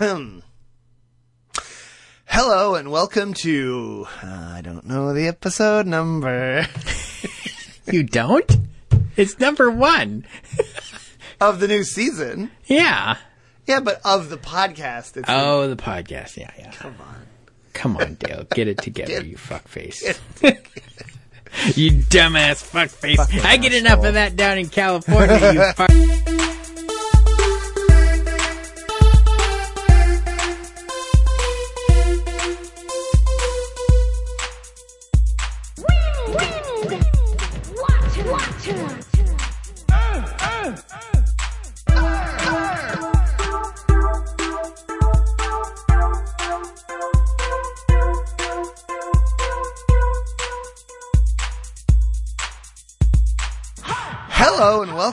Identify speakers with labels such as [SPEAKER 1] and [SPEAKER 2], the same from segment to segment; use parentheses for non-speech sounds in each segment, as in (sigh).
[SPEAKER 1] (clears throat) Hello and welcome to uh, I don't know the episode number (laughs)
[SPEAKER 2] You don't? It's number one. (laughs)
[SPEAKER 1] of the new season.
[SPEAKER 2] Yeah.
[SPEAKER 1] Yeah, but of the podcast. It's
[SPEAKER 2] Oh, the podcast. Yeah, yeah. Come on. Come on, Dale. Get it together,
[SPEAKER 1] Get-
[SPEAKER 2] you fuckface. (laughs) you dumbass fuckface.
[SPEAKER 1] Fucking
[SPEAKER 2] I get enough of that down in California, you fuck.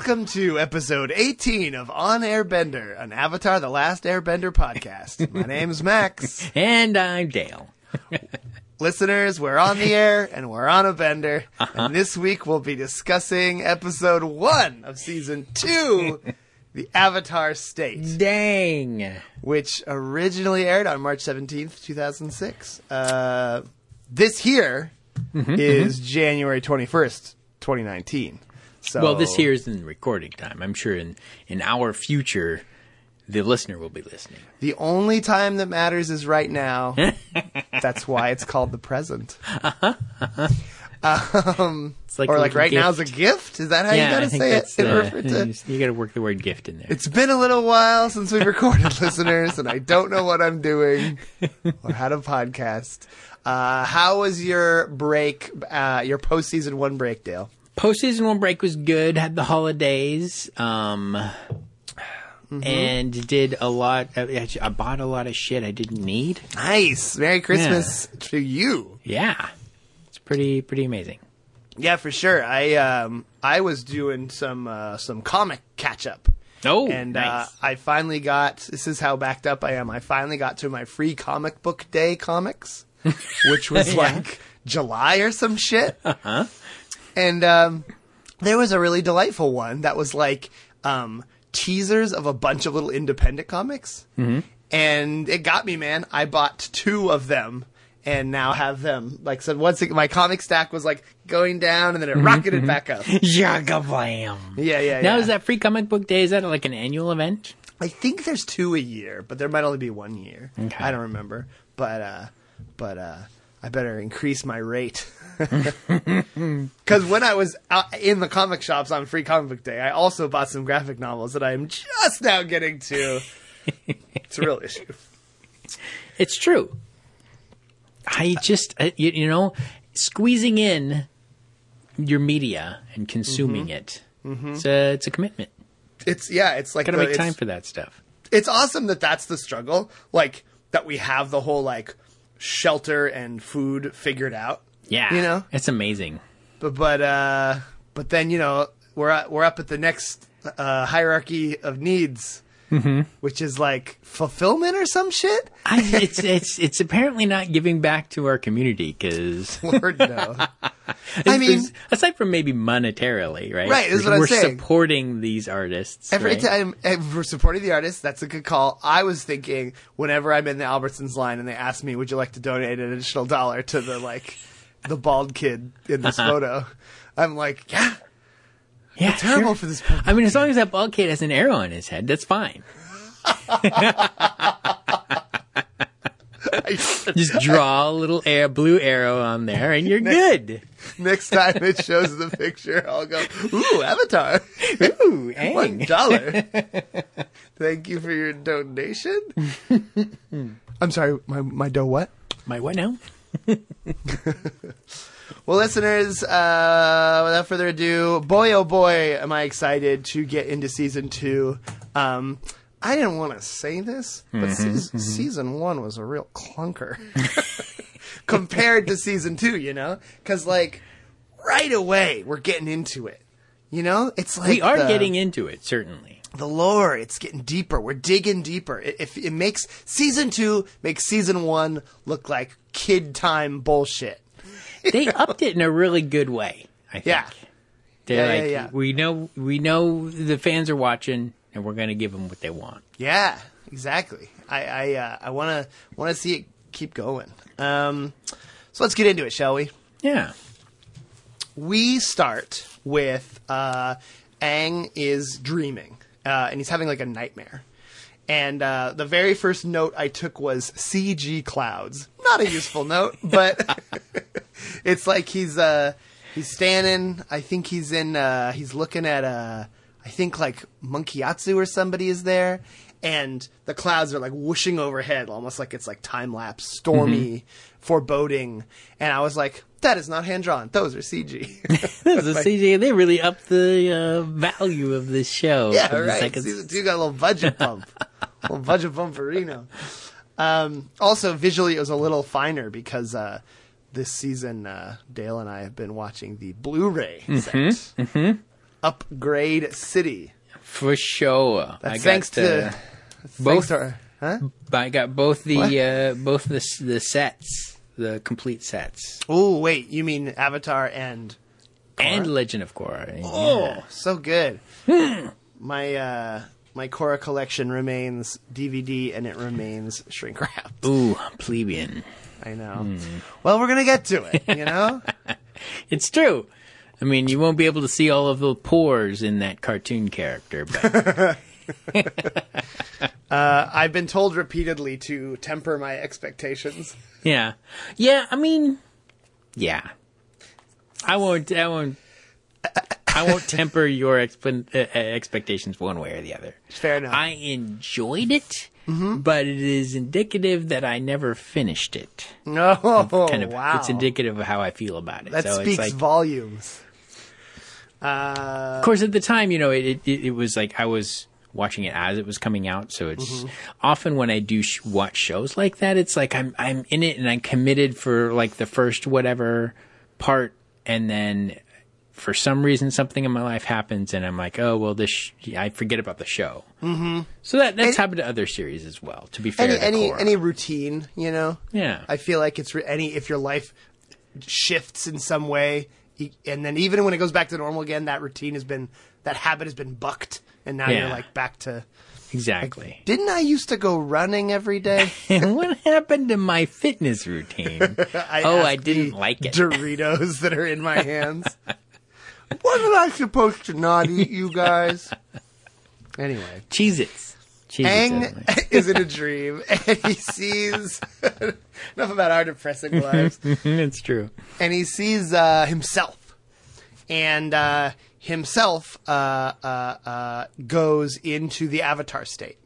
[SPEAKER 1] Welcome to episode 18 of On Air Bender, an Avatar The Last Airbender podcast. My name's Max. (laughs)
[SPEAKER 2] And I'm Dale. (laughs)
[SPEAKER 1] Listeners, we're on the air and we're on a bender. Uh-huh. And this week we'll be discussing episode 1 of season 2, (laughs) The Avatar State.
[SPEAKER 2] Dang.
[SPEAKER 1] which originally aired on March 17th, 2006. Uh, this here mm-hmm, is mm-hmm. January 21st, 2019. So
[SPEAKER 2] Well, this here is in recording time. I'm sure in, in our future, the listener will be listening.
[SPEAKER 1] The only time that matters is right now. (laughs) That's why it's called the present. (laughs) Um,
[SPEAKER 2] It's like
[SPEAKER 1] or like right now is a gift? Is that how you
[SPEAKER 2] yeah,
[SPEAKER 1] gotta say it?
[SPEAKER 2] uh, (laughs)
[SPEAKER 1] to-
[SPEAKER 2] you got to work the word gift in there.
[SPEAKER 1] It's been a little while since we recorded, listeners, and I don't know what I'm doing or how to podcast. Uh, how was your break, uh, your postseason one break, Dale?
[SPEAKER 2] Postseason one break was good. Had the holidays, um,
[SPEAKER 1] Mm-hmm.
[SPEAKER 2] and did a lot. Actually, I bought a lot of shit I didn't need.
[SPEAKER 1] Nice. Merry Christmas to you.
[SPEAKER 2] Yeah, it's pretty pretty amazing.
[SPEAKER 1] Yeah, for sure. I um I was doing some uh, some comic catch up.
[SPEAKER 2] Oh,
[SPEAKER 1] And
[SPEAKER 2] nice.
[SPEAKER 1] uh, I finally got this is how backed up I am. I finally got to my free comic book day comics, (laughs) which was
[SPEAKER 2] Yeah.
[SPEAKER 1] like July or some shit. Uh-huh. And um, there was a really delightful one that was like um, teasers of a bunch of little independent comics, mm-hmm. and it got me, man. I bought two of them. And now have them like said once it, my comic stack was like going down and then it rocketed back up. (laughs)
[SPEAKER 2] Jaga blam.
[SPEAKER 1] Yeah, yeah.
[SPEAKER 2] Now
[SPEAKER 1] yeah.
[SPEAKER 2] is that free comic book day? Is that like an annual event?
[SPEAKER 1] I think there's two a year, but there might only be one year.
[SPEAKER 2] Okay.
[SPEAKER 1] I don't remember, but uh, but uh, I better increase my rate. (laughs) Because when I was out in the comic shops on Free Comic Book Day, I also bought some graphic novels that I am just now getting to. (laughs) it's a real issue.
[SPEAKER 2] It's true. I just uh, you, you know squeezing in your media and consuming
[SPEAKER 1] Mm-hmm.
[SPEAKER 2] it. It's a it's a commitment.
[SPEAKER 1] It's yeah, it's like
[SPEAKER 2] Got to
[SPEAKER 1] the-
[SPEAKER 2] make time for that stuff.
[SPEAKER 1] it's awesome that that's the struggle. Like that we have the whole like shelter and food figured out.
[SPEAKER 2] Yeah,
[SPEAKER 1] You know?
[SPEAKER 2] it's amazing.
[SPEAKER 1] but but uh but then you know we're at, we're up at the next uh hierarchy of needs which is like fulfillment or some shit
[SPEAKER 2] I, it's it's it's apparently not giving back to our community because
[SPEAKER 1] lord no i mean
[SPEAKER 2] aside from maybe monetarily, right?
[SPEAKER 1] Right, is
[SPEAKER 2] we're,
[SPEAKER 1] what I'm
[SPEAKER 2] we're
[SPEAKER 1] saying.
[SPEAKER 2] supporting these artists.
[SPEAKER 1] every
[SPEAKER 2] right?
[SPEAKER 1] time we're supporting the artists, that's a good call i was thinking whenever i'm in the albertsons line and they ask me would you like to donate an additional dollar to the like the bald kid in this (laughs) photo i'm like yeah
[SPEAKER 2] yeah,
[SPEAKER 1] terrible
[SPEAKER 2] sure.
[SPEAKER 1] for this
[SPEAKER 2] I mean, as long as that bald kid has an arrow in his head, that's fine. (laughs) Just draw a little air, blue arrow on there, and you're good.
[SPEAKER 1] next time it shows the picture i'll go ooh avatar
[SPEAKER 2] Ooh, (laughs)
[SPEAKER 1] One Thank you for your donation. I'm sorry, my my dough what?
[SPEAKER 2] My what now? (laughs)
[SPEAKER 1] Well, listeners, uh, without further ado, boy oh boy, am I excited to get into season two. Um, I didn't want to say this, but seas- season one was a real clunker (laughs) compared to season two. You know, because like right away we're getting into it. You know, it's like
[SPEAKER 2] We are
[SPEAKER 1] the-
[SPEAKER 2] getting into it, certainly.
[SPEAKER 1] The lore it's getting deeper we're digging deeper it, if it makes season two makes season one look like kid time bullshit (laughs)
[SPEAKER 2] They upped it in a really good way. I think.
[SPEAKER 1] Yeah.
[SPEAKER 2] They're
[SPEAKER 1] Yeah, yeah,
[SPEAKER 2] like,
[SPEAKER 1] yeah.
[SPEAKER 2] we know, we know the fans are watching, and we're going to give them what they want.
[SPEAKER 1] yeah exactly. I I uh, I want to want to see it keep going. Um, so let's get into it, shall we?
[SPEAKER 2] Yeah.
[SPEAKER 1] we start with uh, Aang is dreaming, uh, and he's having like a nightmare. And uh, the very first note I took was CG clouds. Not a useful note, (laughs) but (laughs) it's like he's uh, he's standing. I think he's in. Uh, he's looking at uh, I think like Monk Gyatso or somebody is there, and the clouds are like whooshing overhead, almost like it's like time lapse, stormy, foreboding. And I was like, that is not hand drawn. Those are CG.
[SPEAKER 2] This is CG. and They really upped the uh, value of this show.
[SPEAKER 1] Yeah, right. Season two got a little budget (laughs) bump, a little budget bump for Reno. Um, also, visually, it was a little finer because uh, this season, uh, Dale and I have been watching the Blu-ray
[SPEAKER 2] Mm-hmm,
[SPEAKER 1] set, Upgrade City.
[SPEAKER 2] For sure.
[SPEAKER 1] That's
[SPEAKER 2] I got,
[SPEAKER 1] thanks to
[SPEAKER 2] uh,
[SPEAKER 1] thanks
[SPEAKER 2] both.
[SPEAKER 1] to our- huh?
[SPEAKER 2] I got both the uh, both the the sets, the complete sets,
[SPEAKER 1] Oh, wait, you mean Avatar and?
[SPEAKER 2] and Legend of Korra.
[SPEAKER 1] Oh,
[SPEAKER 2] Yeah.
[SPEAKER 1] so good. (laughs) my uh, my Korra collection remains DVD, and it remains shrink wrapped.
[SPEAKER 2] Ooh, plebeian.
[SPEAKER 1] I know.
[SPEAKER 2] Hmm.
[SPEAKER 1] Well, we're gonna get to it. You know. (laughs)
[SPEAKER 2] It's true. I mean, you won't be able to see all of the pores in that cartoon character, but (laughs)
[SPEAKER 1] I've been told repeatedly to temper my expectations.
[SPEAKER 2] yeah, yeah. I mean, yeah. I won't. I won't. I won't temper your expe- uh, uh, expectations one way or the other.
[SPEAKER 1] Fair enough.
[SPEAKER 2] I enjoyed it,
[SPEAKER 1] Mm-hmm.
[SPEAKER 2] but it is indicative that I never finished it.
[SPEAKER 1] No,
[SPEAKER 2] Kind of,
[SPEAKER 1] Oh, wow.
[SPEAKER 2] it's indicative of how I feel about it.
[SPEAKER 1] that
[SPEAKER 2] so
[SPEAKER 1] speaks
[SPEAKER 2] it's like,
[SPEAKER 1] volumes. Uh,
[SPEAKER 2] of course, at the time, you know, it, it it was like I was watching it as it was coming out. So it's
[SPEAKER 1] Mm-hmm.
[SPEAKER 2] often when I do sh- watch shows like that, it's like I'm I'm in it and I'm committed for like the first whatever part, and then for some reason something in my life happens, and I'm like, oh well, this sh- I forget about the show. Mm-hmm. So that that's
[SPEAKER 1] And-
[SPEAKER 2] happened to other series as well. To be fair,
[SPEAKER 1] any any any routine, you know.
[SPEAKER 2] yeah,
[SPEAKER 1] I feel like it's re- any if your life shifts in some way, and then even when it goes back to normal again, that routine has been that habit has been bucked, and now you're like back to.
[SPEAKER 2] exactly.
[SPEAKER 1] Didn't I used to go running every day?
[SPEAKER 2] And (laughs) what happened to my fitness routine? (laughs)
[SPEAKER 1] I
[SPEAKER 2] oh, I didn't like it.
[SPEAKER 1] Doritos that are in my (laughs) hands. Wasn't I supposed to not eat you guys? Anyway,
[SPEAKER 2] Cheez-Its. Cheez-Its.
[SPEAKER 1] Aang is in a dream and he sees enough about our depressing lives.
[SPEAKER 2] it's true.
[SPEAKER 1] and he sees uh, himself, and uh, himself uh, uh, uh, goes into the avatar state.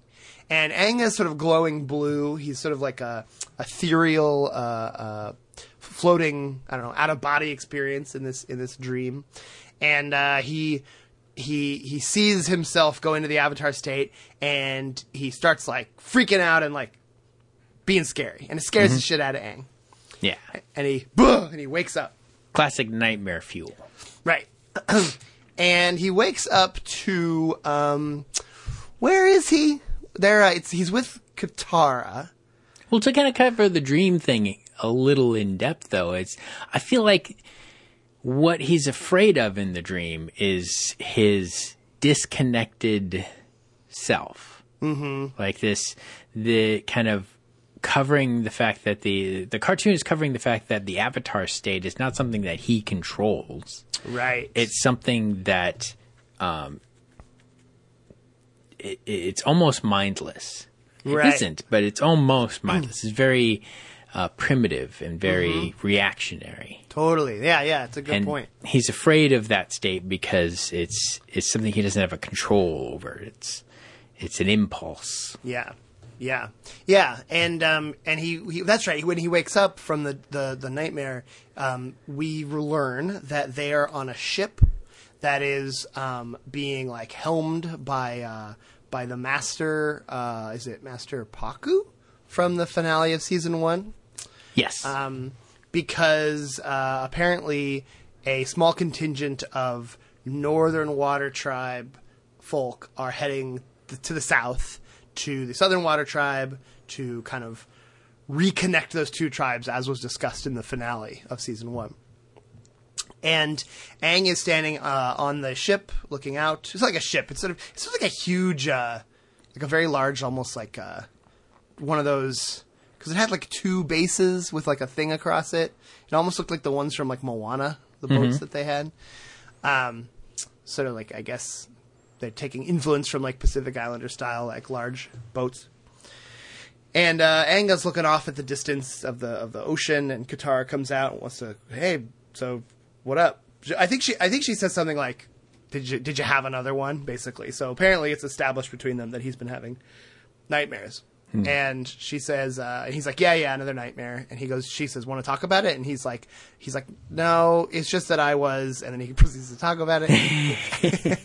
[SPEAKER 1] And Aang is sort of glowing blue. He's sort of like a ethereal, uh, uh, floating, I don't know, out of body experience in this in this dream. And uh, he he he sees himself go into the avatar state, and he starts like freaking out and like being scary, and it scares the shit out of Aang.
[SPEAKER 2] Yeah.
[SPEAKER 1] And he, (clears throat) and he wakes up.
[SPEAKER 2] Classic nightmare fuel.
[SPEAKER 1] Right. (clears throat) and he wakes up to um where is he? There uh, it's he's with Katara.
[SPEAKER 2] Well, to kind of cover the dream thing a little in depth, though, it's I feel like what he's afraid of in the dream is his disconnected self. Mm-hmm. Like this, the kind of covering the fact that the the cartoon is covering the fact that the avatar state is not something that he controls.
[SPEAKER 1] Right.
[SPEAKER 2] it's something that um, it, it's almost mindless.
[SPEAKER 1] Right.
[SPEAKER 2] It isn't, but it's almost (clears throat) mindless. It's very uh, primitive and very reactionary.
[SPEAKER 1] totally. Yeah, yeah, it's a good
[SPEAKER 2] and
[SPEAKER 1] point.
[SPEAKER 2] he's afraid of that state because it's it's something he doesn't have a control over. It's it's an impulse.
[SPEAKER 1] Yeah. Yeah. Yeah, and um and he, he that's right. When he wakes up from the the, the nightmare, um we learn that they are on a ship that is um being like helmed by uh by the master uh is it Master Pakku from the finale of season 1?
[SPEAKER 2] Yes.
[SPEAKER 1] um, because uh, apparently a small contingent of Northern Water Tribe folk are heading to the south to the Southern Water Tribe to kind of reconnect those two tribes, as was discussed in the finale of season one. And Aang is standing uh, on the ship, looking out. It's like a ship. It's sort of it's sort of like a huge. Uh, like a very large, almost like uh, one of those because it had like two bases with like a thing across it. It almost looked like the ones from like Moana, the boats that they had. Um, sort of like I guess they're taking influence from like Pacific Islander style, like large boats. And uh, Aang's looking off at the distance of the of the ocean, and Katara comes out and wants to, hey, so what up? I think she I think she says something like, did you did you have another one? Basically, so apparently it's established between them that he's been having nightmares. And she says, uh, and he's like, yeah, yeah, another nightmare. And he goes, she says, want to talk about it? And he's like, he's like, no, it's just that I was. And then he (laughs) proceeds to talk about it.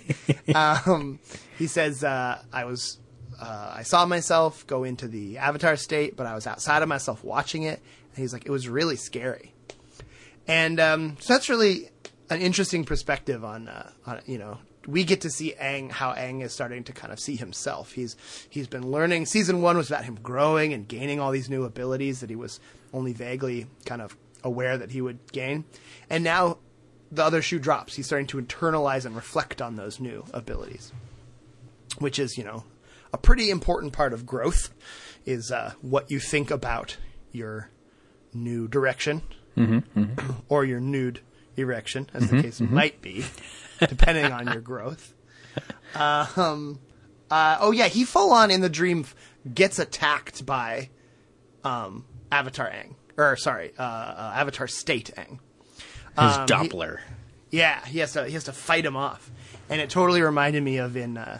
[SPEAKER 1] (laughs) um, he says, uh, I was, uh, I saw myself go into the avatar state, but I was outside of myself watching it. And he's like, it was really scary. And um, so that's really an interesting perspective on, uh, on you know, we get to see Aang how Aang is starting to kind of see himself. He's he's been learning. Season one was about him growing and gaining all these new abilities that he was only vaguely kind of aware that he would gain, and now the other shoe drops. He's starting to internalize and reflect on those new abilities, which is you know a pretty important part of growth. Is uh, what you think about your new direction mm-hmm. Mm-hmm. (clears throat) or your nude erection, as the mm-hmm. case might be, (laughs) depending on your growth. Um, uh, oh yeah, he full on in the dream f- gets attacked by um, Avatar Aang, or sorry, uh, uh, Avatar State Aang.
[SPEAKER 2] His
[SPEAKER 1] Um, he-
[SPEAKER 2] Doppler.
[SPEAKER 1] Yeah, he has to he has to fight him off, and it totally reminded me of in uh,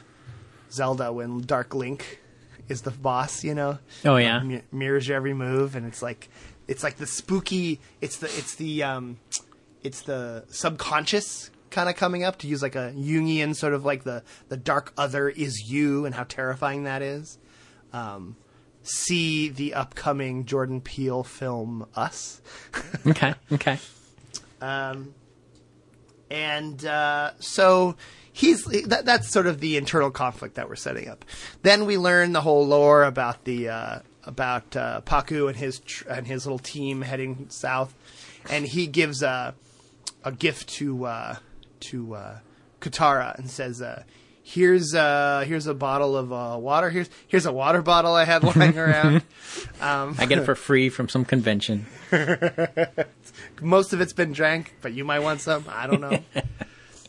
[SPEAKER 1] Zelda when Dark Link is the boss. You know,
[SPEAKER 2] Oh, yeah?
[SPEAKER 1] Mi- mirrors your every move, and it's like it's like the spooky. It's the it's the um, it's the subconscious kind of coming up to use like a Jungian sort of like the the dark other is you and how terrifying that is. Um, see the upcoming Jordan Peele film Us. (laughs)
[SPEAKER 2] okay, okay.
[SPEAKER 1] Um, and uh, so he's that, that's sort of the internal conflict that we're setting up. Then we learn the whole lore about the uh, about uh, Pakku and his tr- and his little team heading south, and he gives a a gift to uh, to uh, Katara and says. Uh, Here's uh here's a bottle of uh, water. Here's here's a water bottle I had lying (laughs) around. Um,
[SPEAKER 2] I get it for (laughs) free from some convention. (laughs)
[SPEAKER 1] most of it's been drank, but you might want some. I don't know.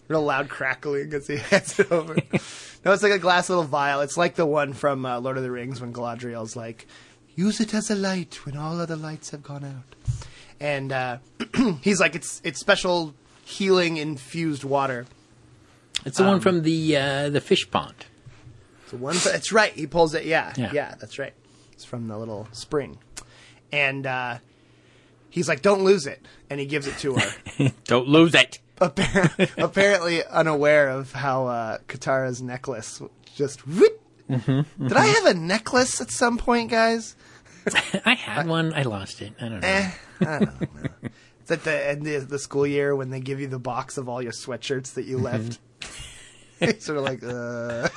[SPEAKER 1] Real loud crackling as he hands it over. No, it's like a glass little vial. It's like the one from uh, Lord of the Rings when Galadriel's like, "Use it as a light when all other lights have gone out." And uh, (clears throat) he's like, "It's it's special healing infused water."
[SPEAKER 2] It's the
[SPEAKER 1] Um,
[SPEAKER 2] one from the uh, the fish pond.
[SPEAKER 1] The one, that's right. He pulls it. Yeah,
[SPEAKER 2] Yeah.
[SPEAKER 1] yeah, that's right. It's from the little spring, and uh, he's like, "Don't lose it," and he gives it to her. (laughs)
[SPEAKER 2] Don't lose it.
[SPEAKER 1] Appar- (laughs) apparently unaware of how uh, Katara's necklace just. Whoop.
[SPEAKER 2] Mm-hmm,
[SPEAKER 1] Did I have a necklace at some point, guys? (laughs)
[SPEAKER 2] I had one. I lost it. I don't know.
[SPEAKER 1] Eh, I don't know. It's at the end of the school year when they give you the box of all your sweatshirts that you left. (laughs) It's sort of like, uh,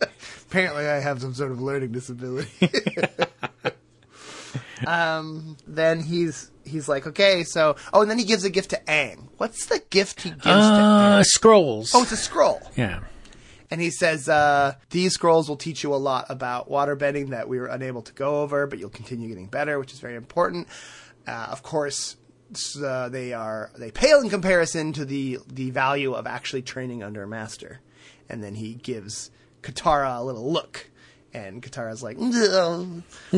[SPEAKER 1] (laughs) apparently I have some sort of learning disability. (laughs) um, then he's he's like, okay, so oh, and then he gives a gift to Aang. What's the gift he gives to Aang?
[SPEAKER 2] Uh, scrolls.
[SPEAKER 1] Oh, it's a scroll.
[SPEAKER 2] yeah.
[SPEAKER 1] And he says, uh, these scrolls will teach you a lot about waterbending that we were unable to go over, but you'll continue getting better, which is very important. Uh, of course, uh, they are they pale in comparison to the the value of actually training under a master. And then he gives Katara a little look, and Katara's like, (laughs)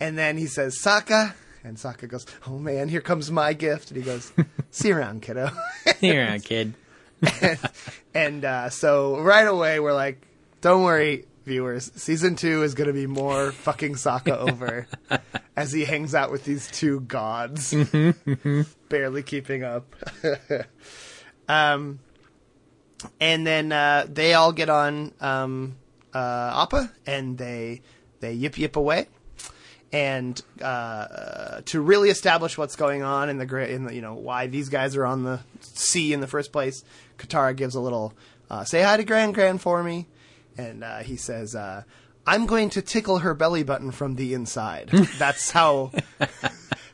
[SPEAKER 1] and then he says, Sokka. And Sokka goes, "Oh man, here comes my gift." And he goes, "See you around, kiddo." (laughs)
[SPEAKER 2] Here, uh, kid. (laughs)
[SPEAKER 1] and uh, so right away we're like, don't worry, viewers. Season two is going to be more fucking Sokka (laughs) over as he hangs out with these two gods, barely keeping up. (laughs) um, and then uh, they all get on um, uh, Appa, and they they yip yip away. And uh, to really establish what's going on in the in the you know why these guys are on the sea in the first place, Katara gives a little uh, say hi to Gran Gran for me, and uh, he says, uh, "I'm going to tickle her belly button from the inside." (laughs) That's how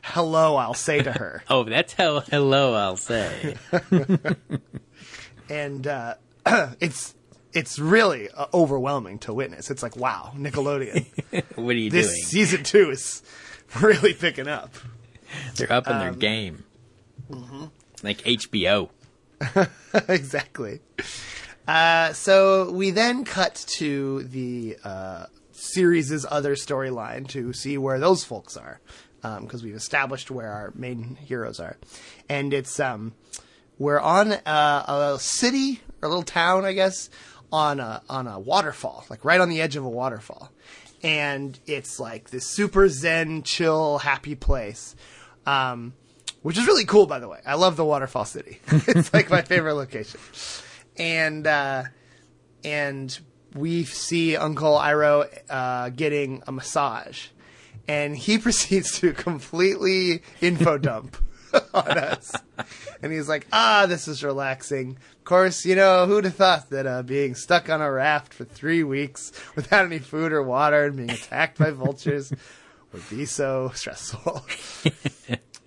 [SPEAKER 1] hello I'll say to her. (laughs)
[SPEAKER 2] Oh, that's how hello I'll say. (laughs)
[SPEAKER 1] and uh, (clears throat) it's it's really uh, overwhelming to witness. It's like, wow, Nickelodeon.
[SPEAKER 2] What are you
[SPEAKER 1] this
[SPEAKER 2] doing?
[SPEAKER 1] season two is really picking up.
[SPEAKER 2] They're up in
[SPEAKER 1] um,
[SPEAKER 2] their game.
[SPEAKER 1] mm-hmm.
[SPEAKER 2] Like HBO.
[SPEAKER 1] exactly. Uh, so we then cut to the uh, series' other storyline to see where those folks are, because we've established where our main heroes are, and it's um, we're on a, a city or a little town, I guess, on a on a waterfall, like right on the edge of a waterfall, and it's like this super zen, chill, happy place. Um, which is really cool, by the way. I love the waterfall city. (laughs) it's like my favorite location. And uh, and we see Uncle Iroh uh, getting a massage, and he (laughs) proceeds to completely info dump (laughs) on us. And he's like, "Ah, this is relaxing." Of course, you know who'd have thought that uh, being stuck on a raft for three weeks without any food or water and being attacked by vultures (laughs) would be so stressful.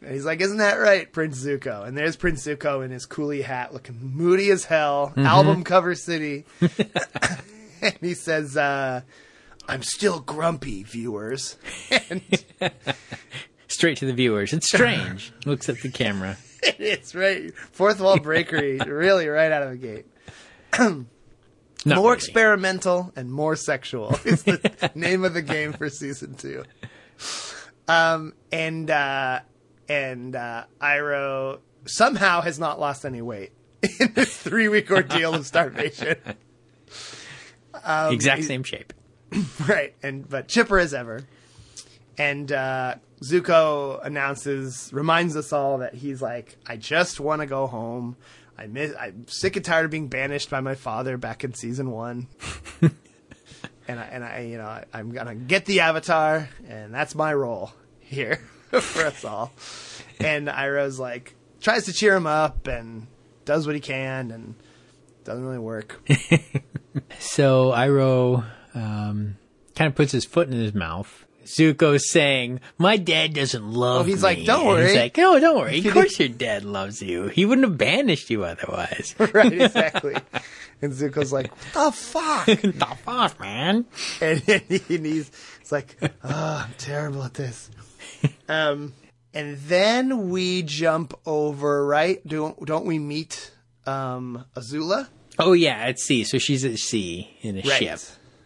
[SPEAKER 1] And he's like, "Isn't that right, Prince Zuko?" And there's Prince Zuko in his coolie hat, looking moody as hell, album cover city. (laughs) (laughs) and he says, uh, "I'm still grumpy, viewers." (laughs) and
[SPEAKER 2] Straight to the viewers. It's strange. Looks at the camera.
[SPEAKER 1] it's right, fourth wall breakery, really right out of the gate. (clears throat) More
[SPEAKER 2] really.
[SPEAKER 1] experimental and more sexual is the name of the game for season two. Um, and uh, and uh, Iroh somehow has not lost any weight (laughs) in this three week ordeal of starvation. (laughs) Um,
[SPEAKER 2] exact same shape. (clears throat)
[SPEAKER 1] right, and but chipper as ever. And uh, Zuko announces, reminds us all that he's like, I just want to go home. I miss. I'm sick and tired of being banished by my father back in season one. (laughs) and I, and I, you know, I'm gonna get the Avatar, and that's my role here for us all. And Iroh's like tries to cheer him up and does what he can, and doesn't really work. (laughs)
[SPEAKER 2] So Iroh um, kind of puts his foot in his mouth. Zuko's saying, "My dad doesn't love
[SPEAKER 1] Oh, he's
[SPEAKER 2] me."
[SPEAKER 1] like, "Don't
[SPEAKER 2] And
[SPEAKER 1] worry."
[SPEAKER 2] He's like, "No, don't worry. (laughs) Of course your dad loves you. He wouldn't have banished you otherwise." (laughs)
[SPEAKER 1] right, exactly. And Zuko's like, "What the fuck?"
[SPEAKER 2] the fuck, man?
[SPEAKER 1] and, and he's it's like, oh, I'm terrible at this. (laughs) Um, and then we jump over, right? Don't don't we meet um, Azula?
[SPEAKER 2] Oh yeah, at sea. So she's at sea in a ship.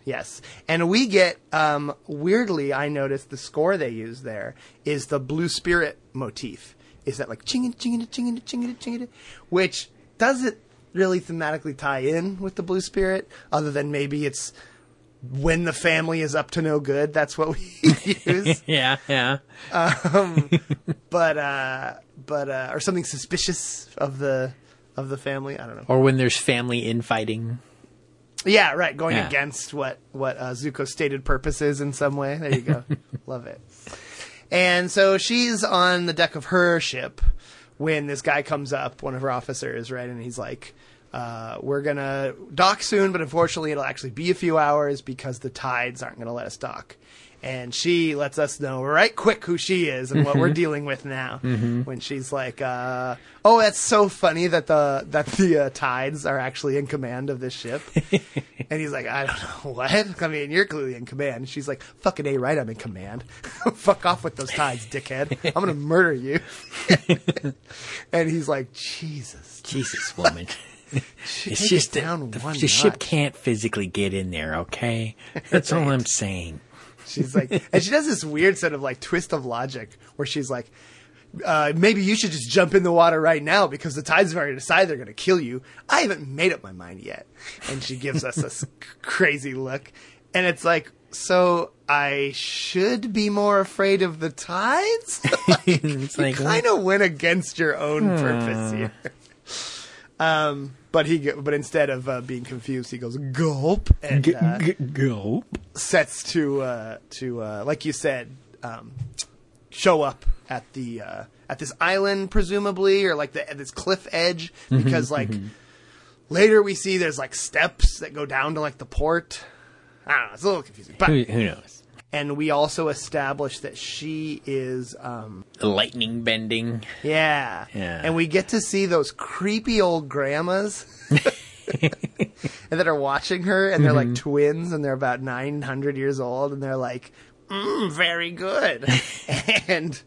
[SPEAKER 1] Yes, and we get um, weirdly. I noticed the score they use there is the Blue Spirit motif. Is that like chinging, chinging, chinging, chinging, chinging, which doesn't really thematically tie in with the Blue Spirit, other than maybe it's when the family is up to no good. That's what we (laughs) use. (laughs)
[SPEAKER 2] Yeah, yeah. (laughs)
[SPEAKER 1] but uh, but uh, or something suspicious of the of the family. I don't know.
[SPEAKER 2] Or when there's family infighting.
[SPEAKER 1] Yeah, right. Going
[SPEAKER 2] Yeah.
[SPEAKER 1] against what what uh, Zuko's stated purpose is in some way. There you go. Love it. And so she's on the deck of her ship when this guy comes up, one of her officers, right, and he's like, uh, "We're gonna dock soon, but unfortunately, it'll actually be a few hours because the tides aren't gonna let us dock." And she lets us know right quick who she is and what we're dealing with now. When she's like, uh, "Oh, that's so funny that the that the uh, tides are actually in command of this ship." (laughs) And he's like, I don't know what. I mean, you're clearly in command. She's like, fucking a right, I'm in command. (laughs) Fuck off with those tides, dickhead. I'm gonna murder you. (laughs) and he's like, Jesus,
[SPEAKER 2] Jesus, woman. It's just that
[SPEAKER 1] down
[SPEAKER 2] the,
[SPEAKER 1] one
[SPEAKER 2] the ship can't physically get in there, okay? (laughs) That's all I'm saying.
[SPEAKER 1] She's like, and she does this weird sort of like twist of logic where she's like, uh, maybe you should just jump in the water right now because the tides have already decided they're going to kill you. I haven't made up my mind yet. And she gives us this (laughs) crazy look. And it's like, so I should be more afraid of the tides? (laughs)
[SPEAKER 2] It's like,
[SPEAKER 1] kind of went against your own purpose here. Um, but he, but instead of uh, being confused, he goes gulp and uh,
[SPEAKER 2] g- go.
[SPEAKER 1] sets to uh, to uh, like you said, um, show up at the uh, at this island presumably, or like the, at this cliff edge, because like later we see there's like steps that go down to like the port. I don't know, it's a little confusing, but
[SPEAKER 2] Who, who knows?
[SPEAKER 1] And we also establish that she is um,
[SPEAKER 2] Lightning bending.
[SPEAKER 1] yeah.
[SPEAKER 2] Yeah.
[SPEAKER 1] And we get to see those creepy old grandmas. and (laughs) that are watching her, and they're
[SPEAKER 2] Mm-hmm.
[SPEAKER 1] like twins, and they're about nine hundred years old, and they're like, mm, "Very good," (laughs) and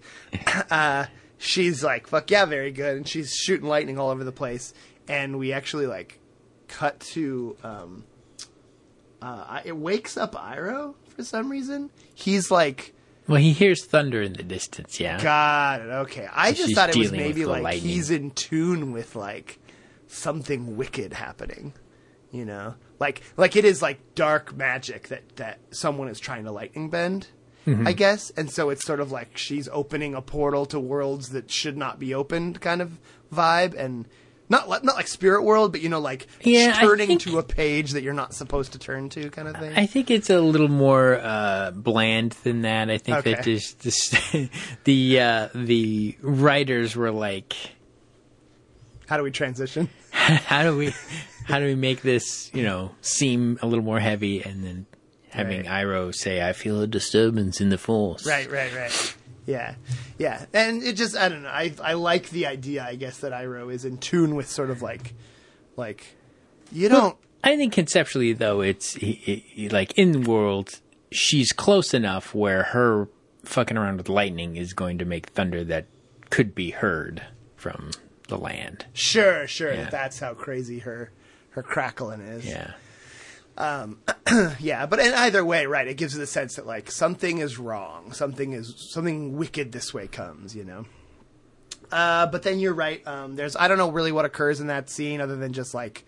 [SPEAKER 1] uh, she's like, "Fuck yeah, very good," and she's shooting lightning all over the place, and we actually like cut to um, uh, it wakes up Iroh for some reason. He's like.
[SPEAKER 2] Well, he hears thunder in the distance. Yeah.
[SPEAKER 1] Got it. Okay. I just thought it was maybe like
[SPEAKER 2] lightning.
[SPEAKER 1] he's in tune with like something wicked happening. You know? Like like it is like dark magic that that someone is trying to lightning bend.
[SPEAKER 2] Mm-hmm.
[SPEAKER 1] I guess, and so it's sort of like she's opening a portal to worlds that should not be opened, kind of vibe, and not li- not like spirit world, but you know, like
[SPEAKER 2] Yeah,
[SPEAKER 1] turning
[SPEAKER 2] think-
[SPEAKER 1] to a page that you're not supposed to turn to, kind of thing.
[SPEAKER 2] I think it's a little more uh, bland than that. I think that
[SPEAKER 1] Okay.
[SPEAKER 2] just (laughs) the uh, the writers were like,
[SPEAKER 1] How do we transition? (laughs)
[SPEAKER 2] how do we how do we make this you know seem a little more heavy, and then having
[SPEAKER 1] Right.
[SPEAKER 2] Iroh say, "I feel a disturbance in the force."
[SPEAKER 1] Right, right, right. Yeah, yeah, and it just I don't know. I I like the idea. I guess that Iroh is in tune with sort of like, like, you don't.
[SPEAKER 2] I think conceptually, though, it's he- he- like in the world, she's close enough where her fucking around with lightning is going to make thunder that could be heard from the land.
[SPEAKER 1] Sure, sure.
[SPEAKER 2] Yeah.
[SPEAKER 1] That's how crazy her her crackling is.
[SPEAKER 2] Yeah. (clears throat)
[SPEAKER 1] yeah. But in either way, right? It gives you the sense that like something is wrong. Something is something wicked this way comes. You know. Uh, but then you're right. Um, there's I don't know really what occurs in that scene other than just like,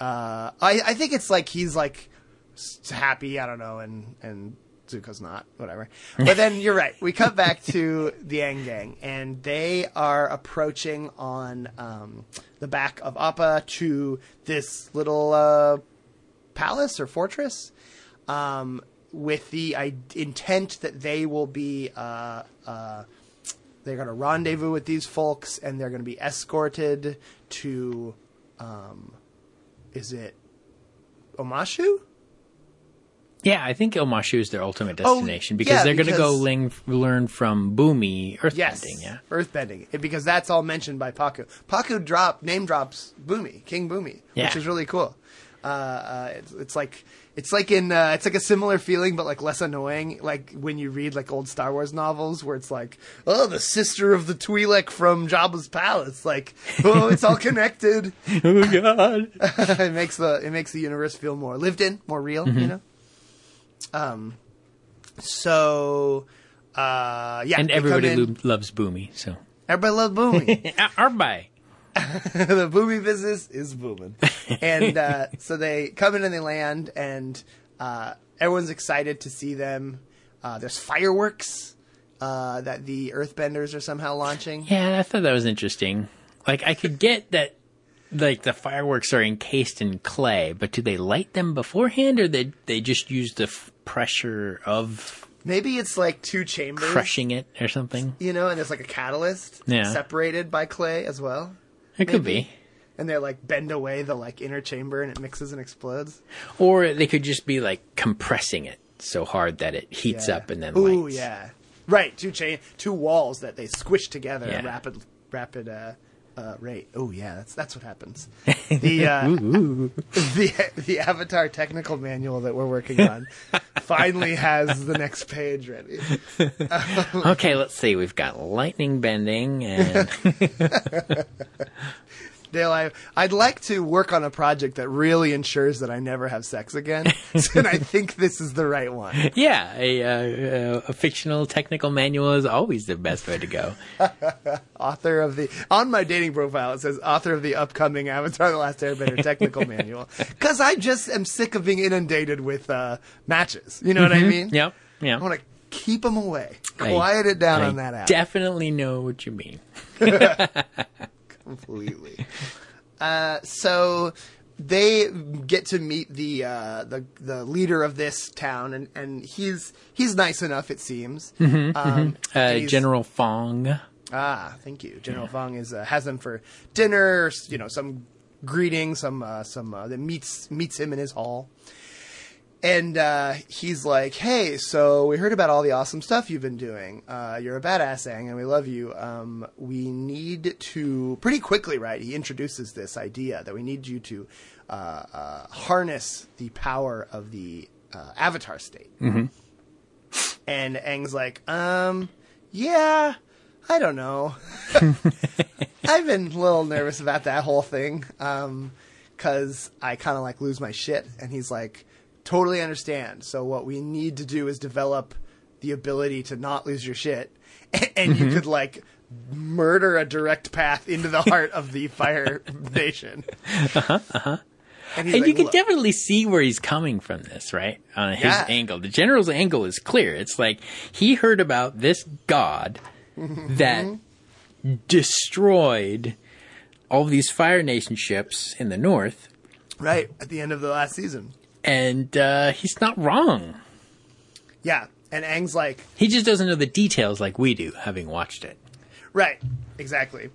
[SPEAKER 1] uh, I I think it's like he's like happy. I don't know, and and Zuko's not. Whatever. But then you're right. We cut back to (laughs) the Aang Gang, and they are approaching on um, the back of Appa to this little uh, palace or fortress. Um, with the I- intent that they will be uh, uh, they're going to rendezvous with these folks and they're going to be escorted to um is it Omashu?
[SPEAKER 2] Yeah, I think Omashu is their ultimate
[SPEAKER 1] Oh,
[SPEAKER 2] destination because
[SPEAKER 1] yeah,
[SPEAKER 2] they're going to go ling- learn from Bumi earthbending.
[SPEAKER 1] Yes.
[SPEAKER 2] Yeah.
[SPEAKER 1] Earthbending. Because that's all mentioned by Pakku. Pakku drop name drops Bumi, King Bumi, which is really cool. Uh, uh, it's, it's like it's like in uh, it's like a similar feeling, but like less annoying. Like when you read like old Star Wars novels, where it's like, oh, the sister of the Twi'lek from Jabba's palace. Like, oh, it's all connected. (laughs)
[SPEAKER 2] Oh God. (laughs)
[SPEAKER 1] it makes the it makes the universe feel more lived in, more real.
[SPEAKER 2] Mm-hmm.
[SPEAKER 1] You know. Um. So, uh, yeah,
[SPEAKER 2] and everybody lo- loves Bumi, so
[SPEAKER 1] everybody loves Bumi. (laughs)
[SPEAKER 2] everybody. (laughs)
[SPEAKER 1] the boomy business is booming. And uh, (laughs) so they come in and they land, and uh, everyone's excited to see them. Uh, there's fireworks uh, that the Earthbenders are somehow launching.
[SPEAKER 2] Yeah, I thought that was interesting. Like I could get that like the fireworks are encased in clay, but do they light them beforehand or they they just use the f- pressure of
[SPEAKER 1] Maybe it's like two chambers,
[SPEAKER 2] crushing it or something?
[SPEAKER 1] you know, and there's like a catalyst
[SPEAKER 2] Yeah.
[SPEAKER 1] separated by clay as well.
[SPEAKER 2] It could be.
[SPEAKER 1] And they like bend away the like inner chamber, and it mixes and explodes.
[SPEAKER 2] Or they could just be like compressing it so hard that it heats
[SPEAKER 1] Yeah.
[SPEAKER 2] up and then
[SPEAKER 1] Ooh,
[SPEAKER 2] lights.
[SPEAKER 1] yeah. Right, two chain, two walls that they squish together
[SPEAKER 2] Yeah.
[SPEAKER 1] rapid, rapid uh, uh, rate. Oh yeah, that's that's what happens. (laughs) The uh, (laughs) the the Avatar technical manual that we're working on (laughs) finally has the next page ready.
[SPEAKER 2] Okay, let's see. We've got lightning bending and
[SPEAKER 1] Dale, I, I'd like to work on a project that really ensures that I never have sex again, (laughs) and I think this is the right one.
[SPEAKER 2] yeah, a, uh, a fictional technical manual is always the best way to go. (laughs)
[SPEAKER 1] author of the on my dating profile it says author of the upcoming Avatar: The Last Airbender technical (laughs) manual because I just am sick of being inundated with uh, matches. You know what I mean?
[SPEAKER 2] Yep. Yeah.
[SPEAKER 1] I want to keep them away,
[SPEAKER 2] I-
[SPEAKER 1] quiet it down
[SPEAKER 2] I
[SPEAKER 1] on that app
[SPEAKER 2] Definitely know what you mean.
[SPEAKER 1] Completely. (laughs) uh, so they get to meet the uh, the the leader of this town, and, and he's he's nice enough, it seems. Um,
[SPEAKER 2] Uh,
[SPEAKER 1] and he's-
[SPEAKER 2] General Fong.
[SPEAKER 1] Ah, thank you. General Fong is uh, has them for dinner. You know, some greeting, some uh, some uh, that meets meets him in his hall, and uh, he's like, "Hey, so we heard about all the awesome stuff you've been doing. Uh, you're a badass, Aang, and we love you. Um, we need to pretty quickly, right? He introduces this idea that we need you to uh, uh, harness the power of the uh, Avatar state. And Aang's like, um, yeah, I don't know. (laughs) I've been a little nervous about that whole thing. Um, cause I kind of like lose my shit. And he's like, totally understand. So what we need to do is develop the ability to not lose your shit. (laughs) And you could like murder a direct path into the heart of the (laughs) Fire Nation. Uh-huh, uh-huh. And,
[SPEAKER 2] And
[SPEAKER 1] like,
[SPEAKER 2] you can
[SPEAKER 1] "Look."
[SPEAKER 2] definitely see where he's coming from this, right? On his
[SPEAKER 1] Yeah.
[SPEAKER 2] angle. The general's angle is clear. It's like he heard about this god that destroyed all these Fire Nation ships in the north,
[SPEAKER 1] right at the end of the last season.
[SPEAKER 2] And uh, he's not wrong.
[SPEAKER 1] Yeah. And Aang's like,
[SPEAKER 2] He just doesn't know the details like we do, having watched it.
[SPEAKER 1] Right, exactly.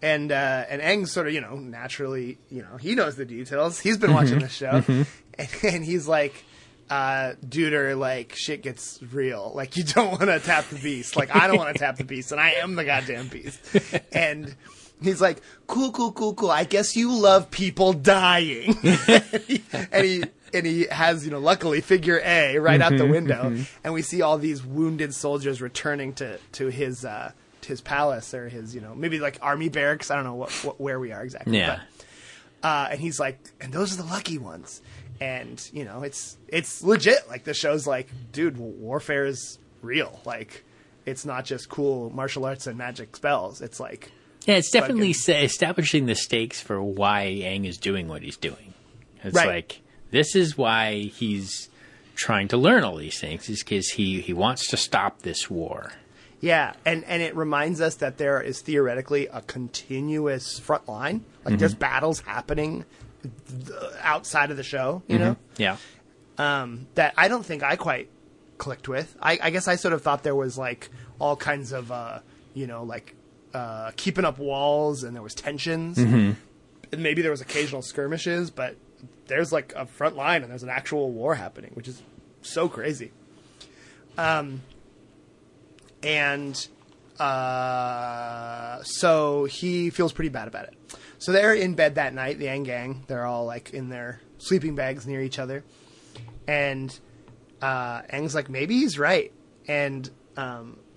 [SPEAKER 1] And uh, and Aang's sort of you know naturally you know he knows the details. He's been watching the show, (laughs) and, and he's like, uh, "Duder, like shit gets real. Like you don't want to tap the beast. Like I don't want to tap the beast, and I am the goddamn beast." (laughs) And he's like, "Cool, cool, cool, cool. I guess you love people dying." (laughs) and, he, and he and he has you know luckily figure A right out the window, and we see all these wounded soldiers returning to to his. Uh, to his palace or his, you know, maybe like army barracks. I don't know what, what where we are exactly.
[SPEAKER 2] Yeah.
[SPEAKER 1] But, uh, and he's like, and those are the lucky ones. And you know, it's it's legit. Like the show's like, dude, warfare is real. Like, it's not just cool martial arts and magic spells. It's like,
[SPEAKER 2] Yeah, it's definitely
[SPEAKER 1] Fucking-
[SPEAKER 2] establishing the stakes for why Aang is doing what he's doing. It's
[SPEAKER 1] Right.
[SPEAKER 2] like this is why he's trying to learn all these things is because he he wants to stop this war.
[SPEAKER 1] yeah, and and it reminds us that there is theoretically a continuous front line. Like, there's battles happening th- outside of the show. You know.
[SPEAKER 2] Yeah,
[SPEAKER 1] um, that I don't think I quite clicked with. I, I guess I sort of thought there was like all kinds of, uh, you know, like uh, keeping up walls and there was tensions. And maybe there was occasional skirmishes, but there's like a front line and there's an actual war happening, which is so crazy. Um, and uh, so he feels pretty bad about it. So they're in bed that night, the Aang Gang. They're all like in their sleeping bags near each other. And uh, Aang's like, maybe he's right. And um, (laughs)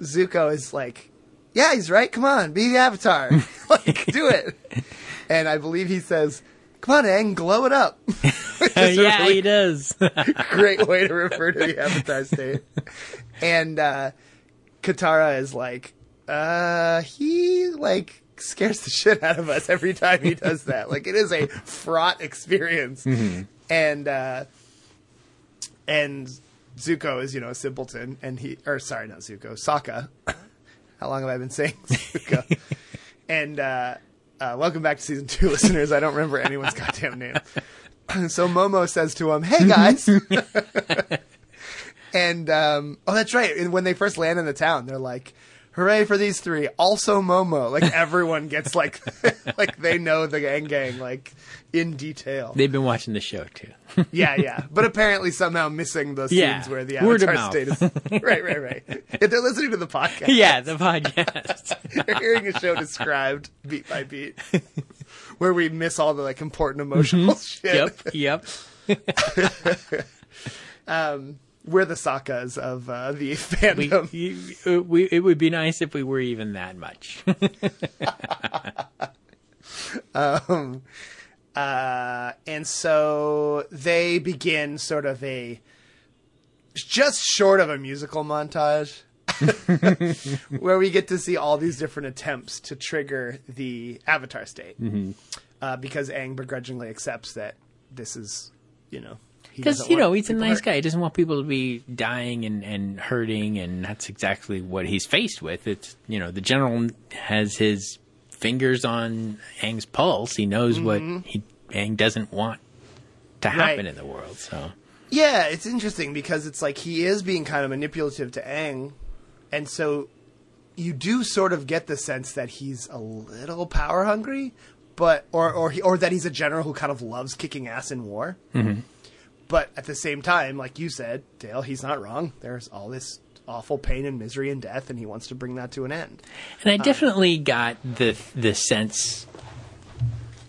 [SPEAKER 1] Zuko is like, yeah, he's right. Come on, be the Avatar. (laughs) like, do it. (laughs) And I believe he says, come on, Aang, glow it up. (laughs) Which is a
[SPEAKER 2] yeah,
[SPEAKER 1] really
[SPEAKER 2] he does. (laughs)
[SPEAKER 1] great way to refer to the Avatar state. And uh, Katara is like, uh, he like scares the shit out of us every time he does that. Like it is a fraught experience. And uh, and Zuko is you know a simpleton, and he or sorry not Zuko, Sokka. How long have I been saying (laughs) Zuko? and uh, uh, welcome back to season two, (laughs) listeners. I don't remember anyone's goddamn name. (clears throat) so Momo says to him, "Hey guys." (laughs) and um, oh, that's right. When they first land in the town, they're like, "Hooray for these three!" Also Momo. Like everyone gets like, (laughs) like they know the gang gang like in detail.
[SPEAKER 2] They've been watching the show too. (laughs)
[SPEAKER 1] yeah, yeah. But apparently somehow missing the scenes
[SPEAKER 2] Yeah.
[SPEAKER 1] where the
[SPEAKER 2] Word
[SPEAKER 1] Avatar state is. (laughs) right, right, right. If they're listening to the podcast.
[SPEAKER 2] yeah, the podcast. (laughs)
[SPEAKER 1] They're hearing a show described beat by beat, where we miss all the like important emotional mm-hmm. shit.
[SPEAKER 2] yep, yep.
[SPEAKER 1] Um, we're the Sokkas of uh, the
[SPEAKER 2] We,
[SPEAKER 1] fandom.
[SPEAKER 2] you- we, it would be nice if we were even that much.
[SPEAKER 1] Um, Uh, and so they begin sort of a just short of a musical montage (laughs) where we get to see all these different attempts to trigger the avatar state uh, because Aang begrudgingly accepts that this is, you know,
[SPEAKER 2] Because you know he's a nice
[SPEAKER 1] hurt.
[SPEAKER 2] guy. He doesn't want people to be dying and, and hurting, and that's exactly what he's faced with. It's you know the general has his fingers on Aang's pulse. He knows what he Aang doesn't want to happen
[SPEAKER 1] Mm-hmm. Right.
[SPEAKER 2] in the world. So
[SPEAKER 1] Yeah, it's interesting because it's like he is being kind of manipulative to Aang, and so you do sort of get the sense that he's a little power hungry, but or or he, or that he's a general who kind of loves kicking ass in war. but at the same time, like you said, Dale, he's not wrong. There's all this awful pain and misery and death, and he wants to bring that to an end.
[SPEAKER 2] And I definitely got the the sense,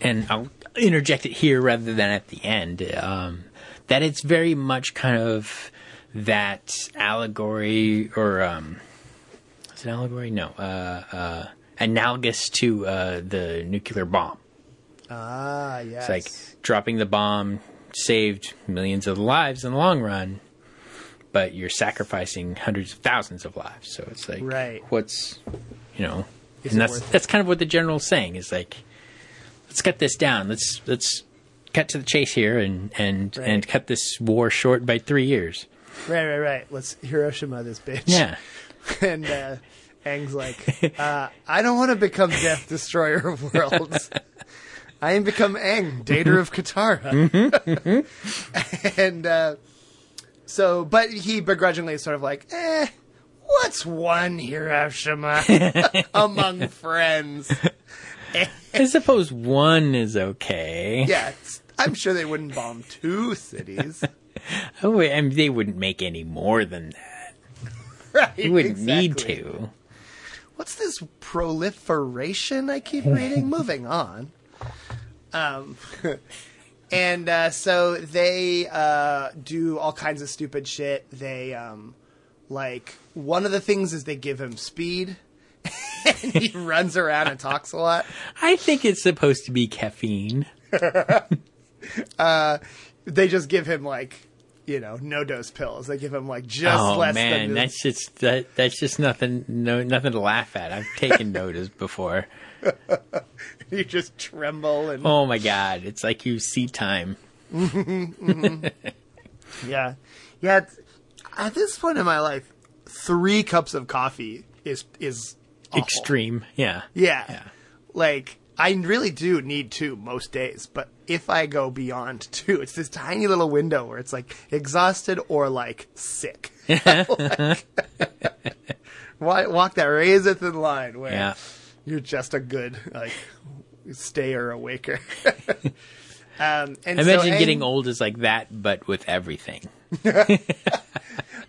[SPEAKER 2] and I'll interject it here rather than at the end, um, that it's very much kind of that allegory or um, is it allegory? No, uh, uh, analogous to uh, the nuclear bomb.
[SPEAKER 1] Ah, yes.
[SPEAKER 2] It's like dropping the bomb saved millions of lives in the long run, but you're sacrificing hundreds of thousands of lives. So it's like,
[SPEAKER 1] Right.
[SPEAKER 2] what's, you know,
[SPEAKER 1] Is
[SPEAKER 2] and that's that's kind of what the general's saying is like, let's cut this down. Let's let's cut to the chase here and and
[SPEAKER 1] Right.
[SPEAKER 2] and cut this war short by three years.
[SPEAKER 1] right, right, right. Let's Hiroshima this bitch.
[SPEAKER 2] Yeah. (laughs)
[SPEAKER 1] and uh, Aang's like, uh, I don't want to become Death Destroyer of Worlds. (laughs) I am become Aang, dater of Katara. (laughs) and uh, so, but he begrudgingly is sort of like, eh, what's one Hiroshima (laughs) among friends?
[SPEAKER 2] I suppose one is okay.
[SPEAKER 1] Yeah, I'm sure they wouldn't bomb two cities. (laughs)
[SPEAKER 2] Oh, I mean, they wouldn't make any more than that.
[SPEAKER 1] Right,
[SPEAKER 2] You wouldn't need to.
[SPEAKER 1] what's this proliferation I keep reading? (laughs) Moving on. Um, and uh, so they uh, do all kinds of stupid shit. They um, like one of the things is they give him speed, (laughs) and he (laughs) runs around and talks a lot.
[SPEAKER 2] I think it's supposed to be caffeine. (laughs)
[SPEAKER 1] They just give him like you know NoDoz pills. They give him like just
[SPEAKER 2] oh
[SPEAKER 1] less
[SPEAKER 2] man,
[SPEAKER 1] than
[SPEAKER 2] that's just that, that's just nothing no nothing to laugh at. I've taken NoDoz before. (laughs)
[SPEAKER 1] you just tremble and
[SPEAKER 2] Oh my god, it's like you see time. Mm-hmm, mm-hmm. (laughs)
[SPEAKER 1] Yeah, yeah. it's- At this point in my life, three cups of coffee is is awful.
[SPEAKER 2] Extreme, yeah.
[SPEAKER 1] Yeah.
[SPEAKER 2] Yeah.
[SPEAKER 1] like I really do need two most days, but if I go beyond (laughs) two, it's this tiny little window where it's like exhausted or like sick. Like, walk that razor thin line where
[SPEAKER 2] Yeah.
[SPEAKER 1] You're just a good like stayer awaker. (laughs) um, and
[SPEAKER 2] I
[SPEAKER 1] so
[SPEAKER 2] imagine
[SPEAKER 1] Aang-
[SPEAKER 2] getting old is like that, but with everything. (laughs)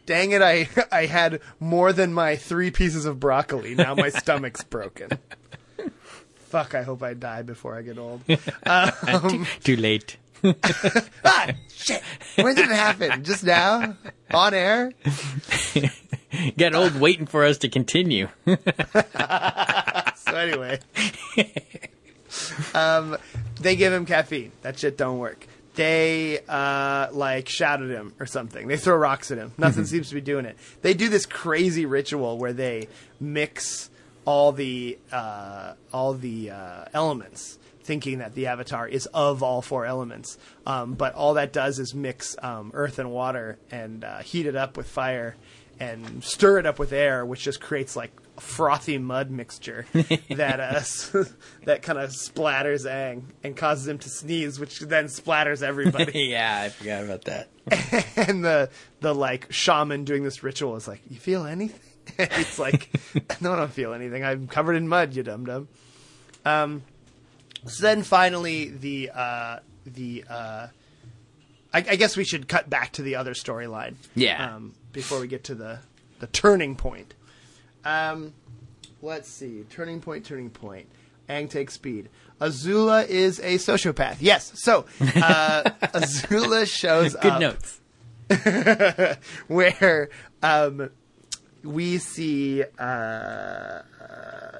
[SPEAKER 1] Dang it! I I had more than my three pieces of broccoli. Now my stomach's broken. Fuck! I hope I die before I get old. (laughs)
[SPEAKER 2] too, too late.
[SPEAKER 1] ah, shit! When did it happen? Just now? On air?
[SPEAKER 2] Get old waiting for us to continue.
[SPEAKER 1] So anyway, um, they give him caffeine. That shit don't work. They uh, like shout at him or something. They throw rocks at him. Nothing seems to be doing it. They do this crazy ritual where they mix all the uh, all the uh, elements, thinking that the avatar is of all four elements. Um, but all that does is mix um, earth and water and uh, heat it up with fire and stir it up with air, which just creates like frothy mud mixture (laughs) that uh, (laughs) that kind of splatters Aang and causes him to sneeze, which then splatters everybody. (laughs)
[SPEAKER 2] yeah, I forgot about that.
[SPEAKER 1] and the the like shaman doing this ritual is like, "You feel anything?" it's like, "No, I don't feel anything. I'm covered in mud, you dum dum." Um, so then finally the uh, the uh, I, I guess we should cut back to the other storyline.
[SPEAKER 2] Yeah.
[SPEAKER 1] Um, before we get to the the turning point. Um, let's see. Turning point. Turning point. Aang takes speed. Azula is a sociopath. Yes. So uh, (laughs) Azula shows
[SPEAKER 2] Good
[SPEAKER 1] up
[SPEAKER 2] notes. (laughs)
[SPEAKER 1] where um, we see uh, uh,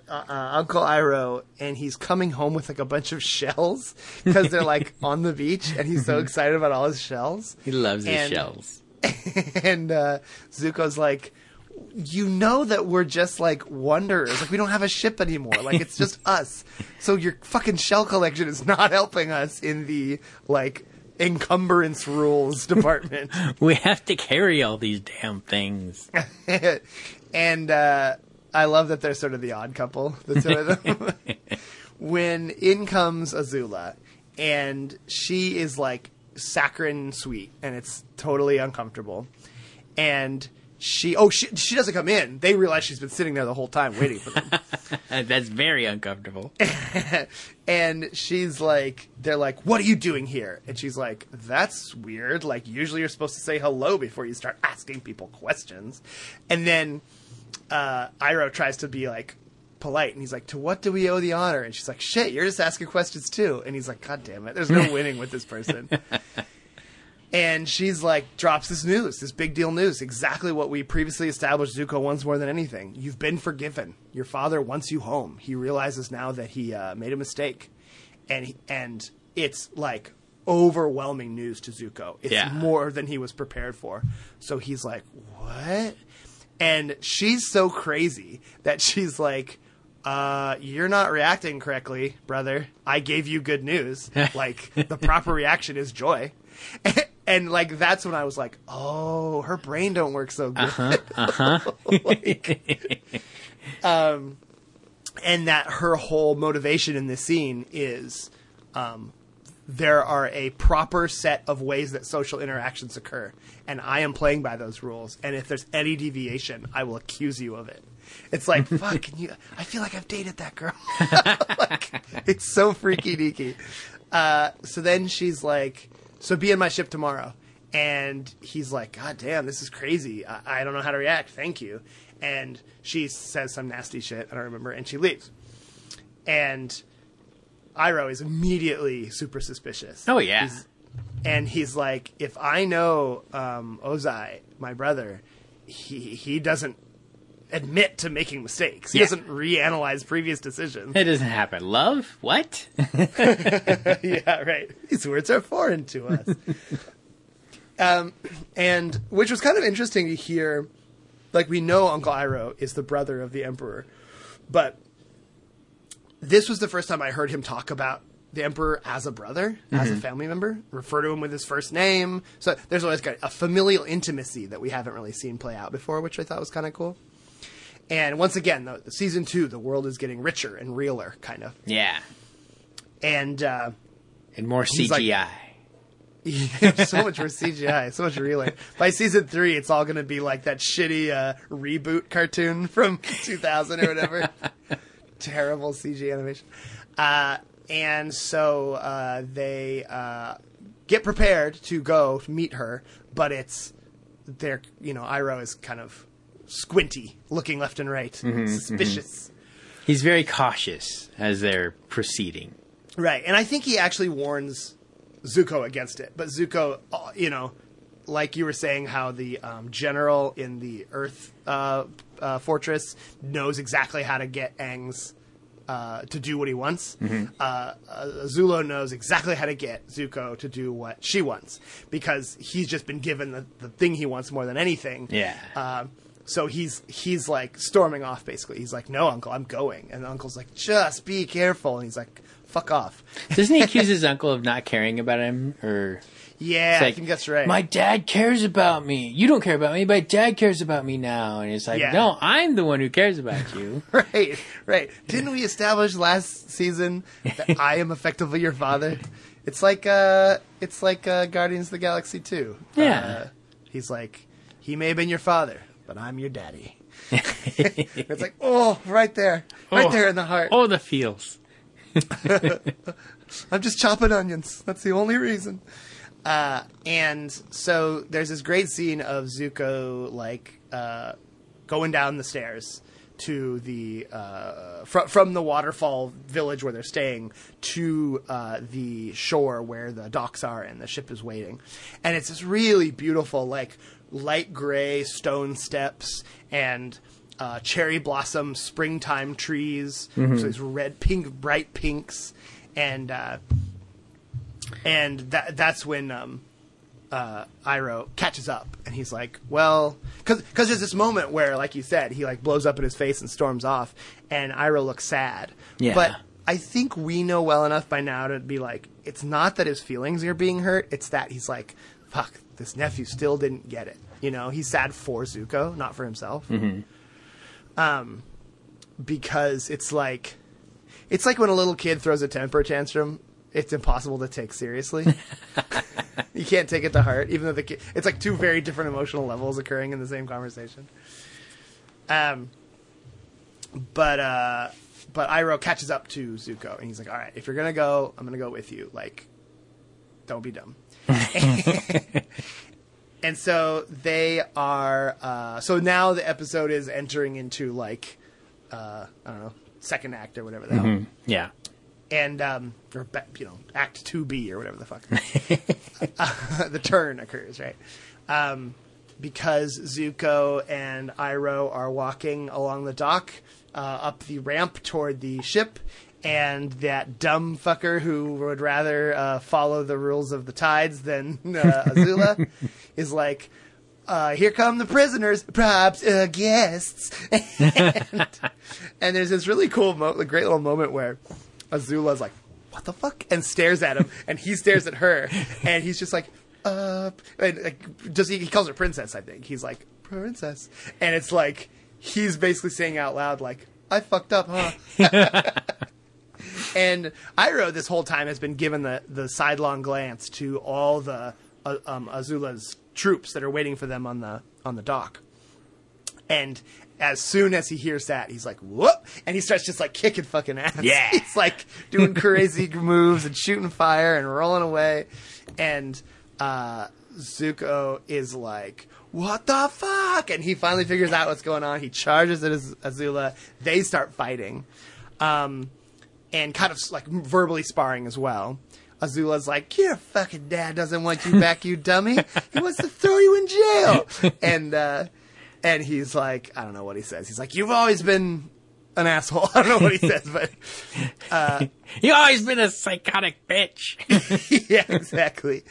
[SPEAKER 1] uh, Uncle Iroh, and he's coming home with like a bunch of shells because they're like (laughs) on the beach, and he's so excited about all his shells.
[SPEAKER 2] He loves his shells.
[SPEAKER 1] and uh, Zuko's like, you know that we're just like wanderers. Like we don't have a ship anymore. Like it's just (laughs) us. So your fucking shell collection is not helping us in the like encumbrance rules (laughs) department.
[SPEAKER 2] We have to carry all these damn things. (laughs)
[SPEAKER 1] and uh, I love that they're sort of the odd couple, the two of them. when in comes Azula, and she is like saccharine sweet, and it's totally uncomfortable. And she oh she she doesn't come in. They realize she's been sitting there the whole time waiting for them. (laughs)
[SPEAKER 2] That's very uncomfortable. (laughs)
[SPEAKER 1] and she's like they're like what are you doing here? And she's like that's weird. Like usually you're supposed to say hello before you start asking people questions. And then uh Iroh tries to be like polite and he's like to what do we owe the honor? And she's like shit you're just asking questions too. And he's like god damn it. There's no (laughs) winning with this person and she's like drops this news this big deal news exactly what we previously established zuko wants more than anything you've been forgiven your father wants you home he realizes now that he uh, made a mistake and he, and it's like overwhelming news to zuko it's
[SPEAKER 2] Yeah.
[SPEAKER 1] more than he was prepared for so he's like what and she's so crazy that she's like uh, you're not reacting correctly, brother. I gave you good news. (laughs) like the proper reaction is joy. And, like that's when I was like, "Oh, her brain don't work so good." Uh huh. (laughs) Like, um, and that her whole motivation in this scene is um, there are a proper set of ways that social interactions occur, and I am playing by those rules. And if there's any deviation, I will accuse you of it. It's like, (laughs) fuck, can you, I feel like I've dated that girl. (laughs) like, it's so freaky deaky. Uh, so then she's like, so be in my ship tomorrow. And he's like, God damn, this is crazy. I, I don't know how to react. Thank you. And she says some nasty shit. I don't remember. And she leaves. And Iroh is immediately super suspicious.
[SPEAKER 2] Oh, yeah.
[SPEAKER 1] He's- and he's like, if I know um, Ozai, my brother, he he doesn't admit to making mistakes. He
[SPEAKER 2] Yeah.
[SPEAKER 1] doesn't reanalyze previous decisions.
[SPEAKER 2] It doesn't happen. Love? What? (laughs)
[SPEAKER 1] yeah, right. These words are foreign to us. (laughs) um, and which was kind of interesting to hear. Like we know Uncle Iroh is the brother of the Emperor, but this was the first time I heard him talk about the Emperor as a brother, as a family member, refer to him with his first name. So there's always got a familial intimacy that we haven't really seen play out before, which I thought was kind of cool. And once again, the, season two, the world is getting richer and realer, kind of.
[SPEAKER 2] Yeah.
[SPEAKER 1] And uh,
[SPEAKER 2] And more
[SPEAKER 1] He's like-
[SPEAKER 2] CGI. (laughs)
[SPEAKER 1] So much more CGI, so much realer. By season three, it's all going to be like that shitty uh, reboot cartoon (laughs) from 2000 or whatever. (laughs) Terrible CG animation. Uh, and so uh, they uh, get prepared to go meet her, but it's they're you know Iroh is kind of squinty, looking left and right, suspicious.
[SPEAKER 2] He's very cautious as they're proceeding.
[SPEAKER 1] Right, and I think he actually warns Zuko against it. But Zuko, uh, you know, like you were saying, how the um, general in the Earth uh, uh, fortress knows exactly how to get Aang's uh, to do what he wants. Uh, uh, Zulo knows exactly how to get Zuko to do what she wants because he's just been given the, the thing he wants more than anything.
[SPEAKER 2] Yeah.
[SPEAKER 1] So he's he's like storming off basically. He's like, "No, uncle, I'm going." And the uncle's like, "Just be careful." And he's like, "Fuck off."
[SPEAKER 2] Doesn't he (laughs) accuse his uncle of not caring about him? Or
[SPEAKER 1] Yeah,
[SPEAKER 2] it's
[SPEAKER 1] I think that's right.
[SPEAKER 2] My dad cares about me. You don't care about me, but dad cares about me now. And it's like,
[SPEAKER 1] Yeah.
[SPEAKER 2] no, I'm the one who cares about you. (laughs)
[SPEAKER 1] right, right. Didn't we establish last season that (laughs) I am effectively your father? It's like uh it's like uh Guardians of the Galaxy 2.
[SPEAKER 2] Yeah.
[SPEAKER 1] Uh, he's like he may have been your father, but I'm your daddy. (laughs) it's like, "Oh, right there. Right
[SPEAKER 2] Oh.
[SPEAKER 1] there in the heart.
[SPEAKER 2] oh, the feels. (laughs) (laughs)
[SPEAKER 1] I'm just chopping onions. That's the only reason. Uh, and so there's this great scene of Zuko like uh, going down the stairs to the uh, fr- from the waterfall village where they're staying to uh, the shore where the docks are and the ship is waiting, and it's this really beautiful like light gray stone steps and uh, cherry blossom springtime trees, so these red, pink, bright pinks, and uh, and that that's when um, uh, Iroh catches up, and he's like, "Well, because there's this moment where, like you said, he like blows up in his face and storms off, and Iroh looks sad.
[SPEAKER 2] Yeah.
[SPEAKER 1] But I think we know well enough by now to be like, it's not that his feelings are being hurt; it's that he's like, fuck, this nephew still didn't get it. You know, he's sad for Zuko, not for himself. Um, because it's like, it's like when a little kid throws a temper tantrum it's impossible to take seriously. (laughs) you can't take it to heart, even though the kid. it's like two very different emotional levels occurring in the same conversation. Um, but uh, but Iroh catches up to Zuko, and he's like, "All right, if you're gonna go, I'm gonna go with you. Like, don't be dumb." (laughs) and so they are. Uh, so now the episode is entering into like, uh, I don't know, second act or whatever the hell
[SPEAKER 2] Yeah.
[SPEAKER 1] and um, or you know, Act Two B or whatever the fuck. Uh, (laughs) (laughs) the turn occurs right um, because Zuko and Iroh are walking along the dock uh, up the ramp toward the ship. And that dumb fucker who would rather uh, follow the rules of the tides than uh, Azula (laughs) is like, uh, here come the prisoners, perhaps uh, guests. (laughs) and, and there's this really cool, mo- great little moment where Azula's like, "What the fuck?" and stares at him, (laughs) and he stares at her, and he's just like, "Uh," and like, does he? He calls her princess. I think he's like princess, and it's like he's basically saying out loud like, "I fucked up, huh?" And Iroh this whole time has been given the the sidelong glance to all the uh, um, Azula's troops that are waiting for them on the on the dock. And as soon as he hears that, he's like, "Whoop!" and he starts just like kicking fucking ass. (laughs)
[SPEAKER 2] Yeah.
[SPEAKER 1] he's like doing crazy (laughs) moves and shooting fire and rolling away. And uh, Zuko is like, "What the fuck?" And he finally figures out what's going on. He charges at Az- Azula. They start fighting, um, and kind of like verbally sparring as well. Azula's like, "Your fucking dad doesn't want you back, you dummy. He wants to throw you in jail." (laughs) And uh, and he's like, I don't know what he says. He's like, "You've always been an asshole." (laughs) I don't know what he says, but (laughs)
[SPEAKER 2] you've always been a psychotic bitch.
[SPEAKER 1] yeah, exactly.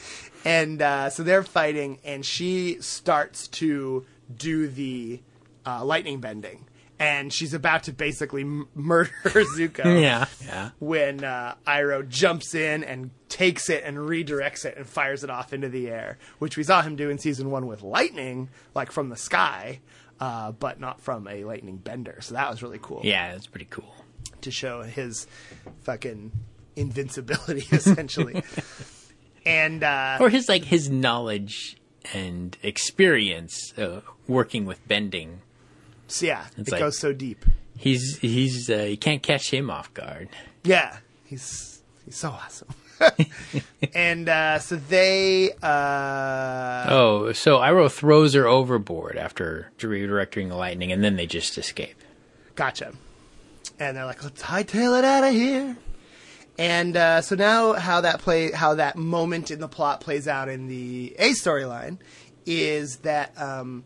[SPEAKER 1] And uh, so they're fighting, and she starts to do the uh, lightning bending, and she's about to basically m- murder (laughs) Zuko.
[SPEAKER 2] yeah. Yeah.
[SPEAKER 1] When uh, Iroh jumps in and takes it and redirects it and fires it off into the air, which we saw him do in season one with lightning, like from the sky, uh, but not from a lightning bender. So that was really cool
[SPEAKER 2] Yeah, it's pretty cool.
[SPEAKER 1] to show his fucking invincibility, (laughs) essentially. and uh,
[SPEAKER 2] Or his like his knowledge and experience uh, working with bending.
[SPEAKER 1] So yeah,
[SPEAKER 2] It's
[SPEAKER 1] it
[SPEAKER 2] like-
[SPEAKER 1] goes so deep.
[SPEAKER 2] He's he's uh, you can't catch him off guard.
[SPEAKER 1] Yeah, he's he's so awesome. (laughs) and uh, so they, uh,
[SPEAKER 2] Oh, so Iroh throws her overboard after redirecting the lightning, and then they just escape.
[SPEAKER 1] gotcha. And they're like, let's hightail it out of here. And uh, so now, how that play, how that moment in the plot plays out in the A storyline is that um,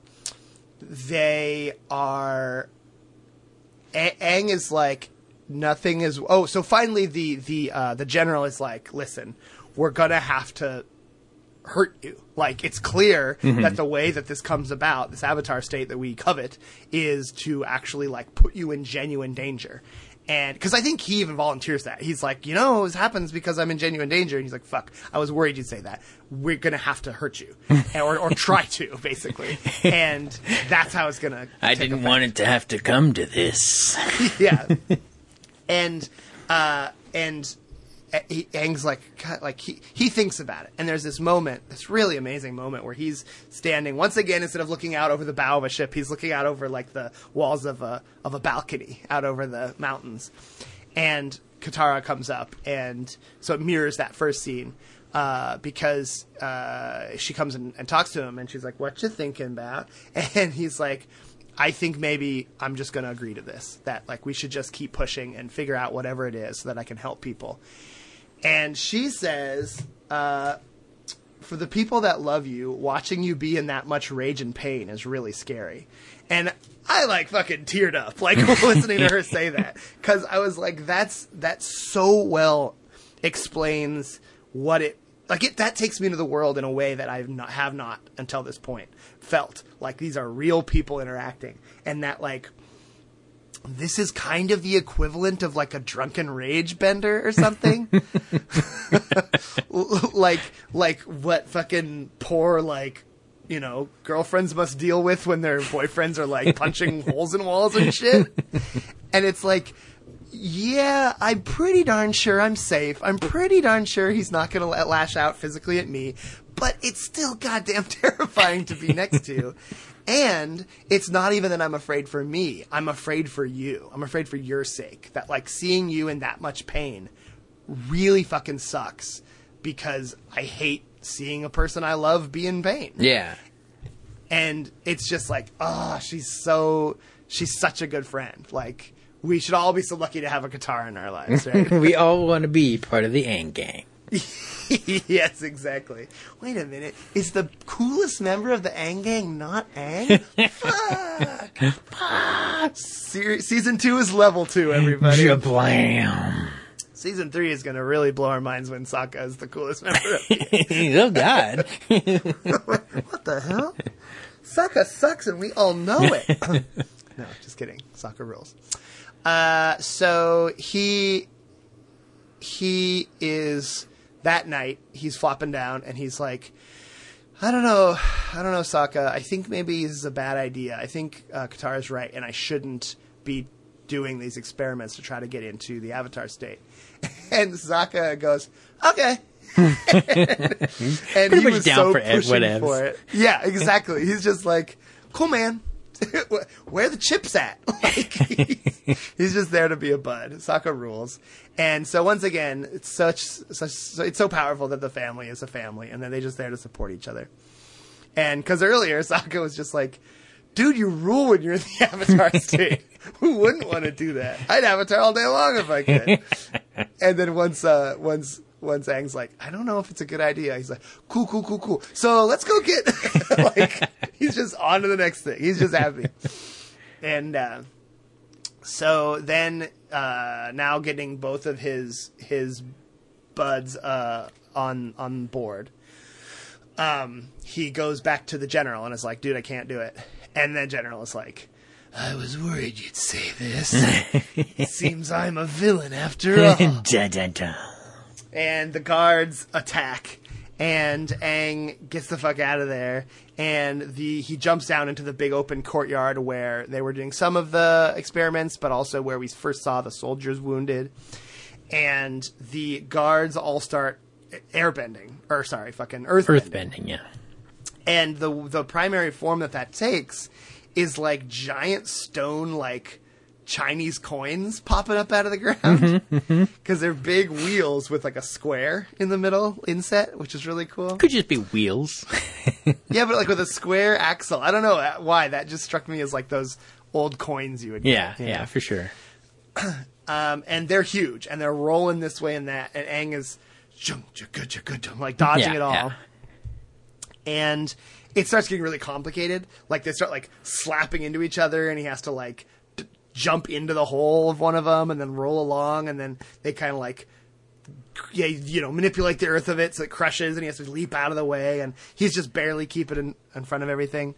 [SPEAKER 1] they are. A- Aang is like nothing is. Oh, so finally the the uh, the general is like, listen, we're gonna have to hurt you. Like it's clear that the way that this comes about, this avatar state that we covet, is to actually like put you in genuine danger. And because I think he even volunteers that he's like, you know, this happens because I'm in genuine danger, and he's like, "Fuck, I was worried you'd say that. We're gonna have to hurt you, (laughs) or or try to, basically." And that's how it's gonna.
[SPEAKER 2] I
[SPEAKER 1] take
[SPEAKER 2] didn't
[SPEAKER 1] effect.
[SPEAKER 2] want it to have to come to this. (laughs)
[SPEAKER 1] yeah. (laughs) and uh, and he, Aang's like like he he thinks about it, and there's this moment, this really amazing moment where he's standing once again instead of looking out over the bow of a ship, he's looking out over like the walls of a of a balcony out over the mountains, and Katara comes up, and so it mirrors that first scene. Uh, because uh, she comes in and talks to him, and she's like, "What you thinking about?" (laughs) And he's like, I think maybe I'm just going to agree to this. That like we should just keep pushing and figure out whatever it is so that I can help people. And she says, uh, for the people that love you, watching you be in that much rage and pain is really scary. And I like fucking teared up like (laughs) listening to her (laughs) say that. Because I was like, that's that so well explains what it like it that takes me into the world in a way that I've not have not until this point felt. Like these are real people interacting. And that like this is kind of the equivalent of like a drunken rage bender or something (laughs) (laughs) like like what fucking poor like you know girlfriends must deal with when their boyfriends are like punching (laughs) holes in walls and shit and it's like yeah, I'm pretty darn sure I'm safe. I'm pretty darn sure he's not going to lash out physically at me, but it's still goddamn terrifying to be next to. And it's not even that I'm afraid for me. I'm afraid for you. I'm afraid for your sake. That like seeing you in that much pain really fucking sucks because I hate seeing a person I love be in pain.
[SPEAKER 2] Yeah.
[SPEAKER 1] And it's just like, oh, she's so she's such a good friend. Like we should all be so lucky to have a Katara in our lives, (laughs) right?
[SPEAKER 2] we all want to be part of the Aang gang. (laughs)
[SPEAKER 1] yes, exactly. Wait a minute. Is the coolest member of the Aang Gang not Aang? (laughs) Fuck. Fuck. Se- season two is level two, everybody.
[SPEAKER 2] Jablam.
[SPEAKER 1] season three is going to really blow our minds when Sokka is the coolest member of (laughs)
[SPEAKER 2] oh God.
[SPEAKER 1] What the hell? Sokka sucks and we all know it. no, just kidding. Sokka rules. Uh, so he he is that night. He's flopping down and he's like, I don't know, I don't know, Sokka. I think maybe this is a bad idea. I think uh, Katara is right, and I shouldn't be doing these experiments to try to get into the Avatar state. (laughs) And Sokka goes, okay. (laughs) and he was
[SPEAKER 2] down
[SPEAKER 1] so pushing for it. Yeah, exactly. He's just like, cool, man. (laughs) Where the chips at? (laughs) Like, he's, he's just there to be a bud. Sokka rules. And so once again, it's such, such so it's so powerful that the family is a family, and then they're just there to support each other. And because earlier (laughs) Sokka was just like, "Dude, you rule when you're in the Avatar state. Who wouldn't want to do that? I'd Avatar all day long if I could." and then once, uh, once, once Aang's like, "I don't know if it's a good idea," he's like, "Cool, cool, cool, cool. So let's go get." (laughs) like (laughs) he's just on to the next thing. He's just happy. (laughs) and uh, so then, uh, now getting both of his his buds uh, on on board um, he goes back to the general and is like, dude, I can't do it. And then general is like, I was worried you'd say this. seems I'm a villain after all.
[SPEAKER 2] da, da, da.
[SPEAKER 1] And the guards attack. And Aang gets the fuck out of there, and the he jumps down into the big open courtyard where they were doing some of the experiments, but also where we first saw the soldiers wounded. And the guards all start airbending, or sorry, fucking earthbending
[SPEAKER 2] Earthbending, yeah.
[SPEAKER 1] and the the primary form that that takes is like giant stone like Chinese coins popping up out of the ground because they're big wheels with like a square in the middle inset, which is really cool.
[SPEAKER 2] Could just be wheels. (laughs)
[SPEAKER 1] Yeah, but like with a square axle. I don't know uh, why that just struck me as like those old coins you would.
[SPEAKER 2] yeah,
[SPEAKER 1] get, you
[SPEAKER 2] yeah,
[SPEAKER 1] know?
[SPEAKER 2] for sure. (clears throat)
[SPEAKER 1] Um, and they're huge, and they're rolling this way and that, and Aang is like dodging
[SPEAKER 2] Yeah,
[SPEAKER 1] it all.
[SPEAKER 2] yeah.
[SPEAKER 1] and it starts getting really complicated. Like they start like slapping into each other, and he has to like jump into the hole of one of them, and then roll along, and then they kind of like. Yeah, you know, manipulate the earth of it so it crushes, and he has to leap out of the way, and he's just barely keeping in, in front of everything,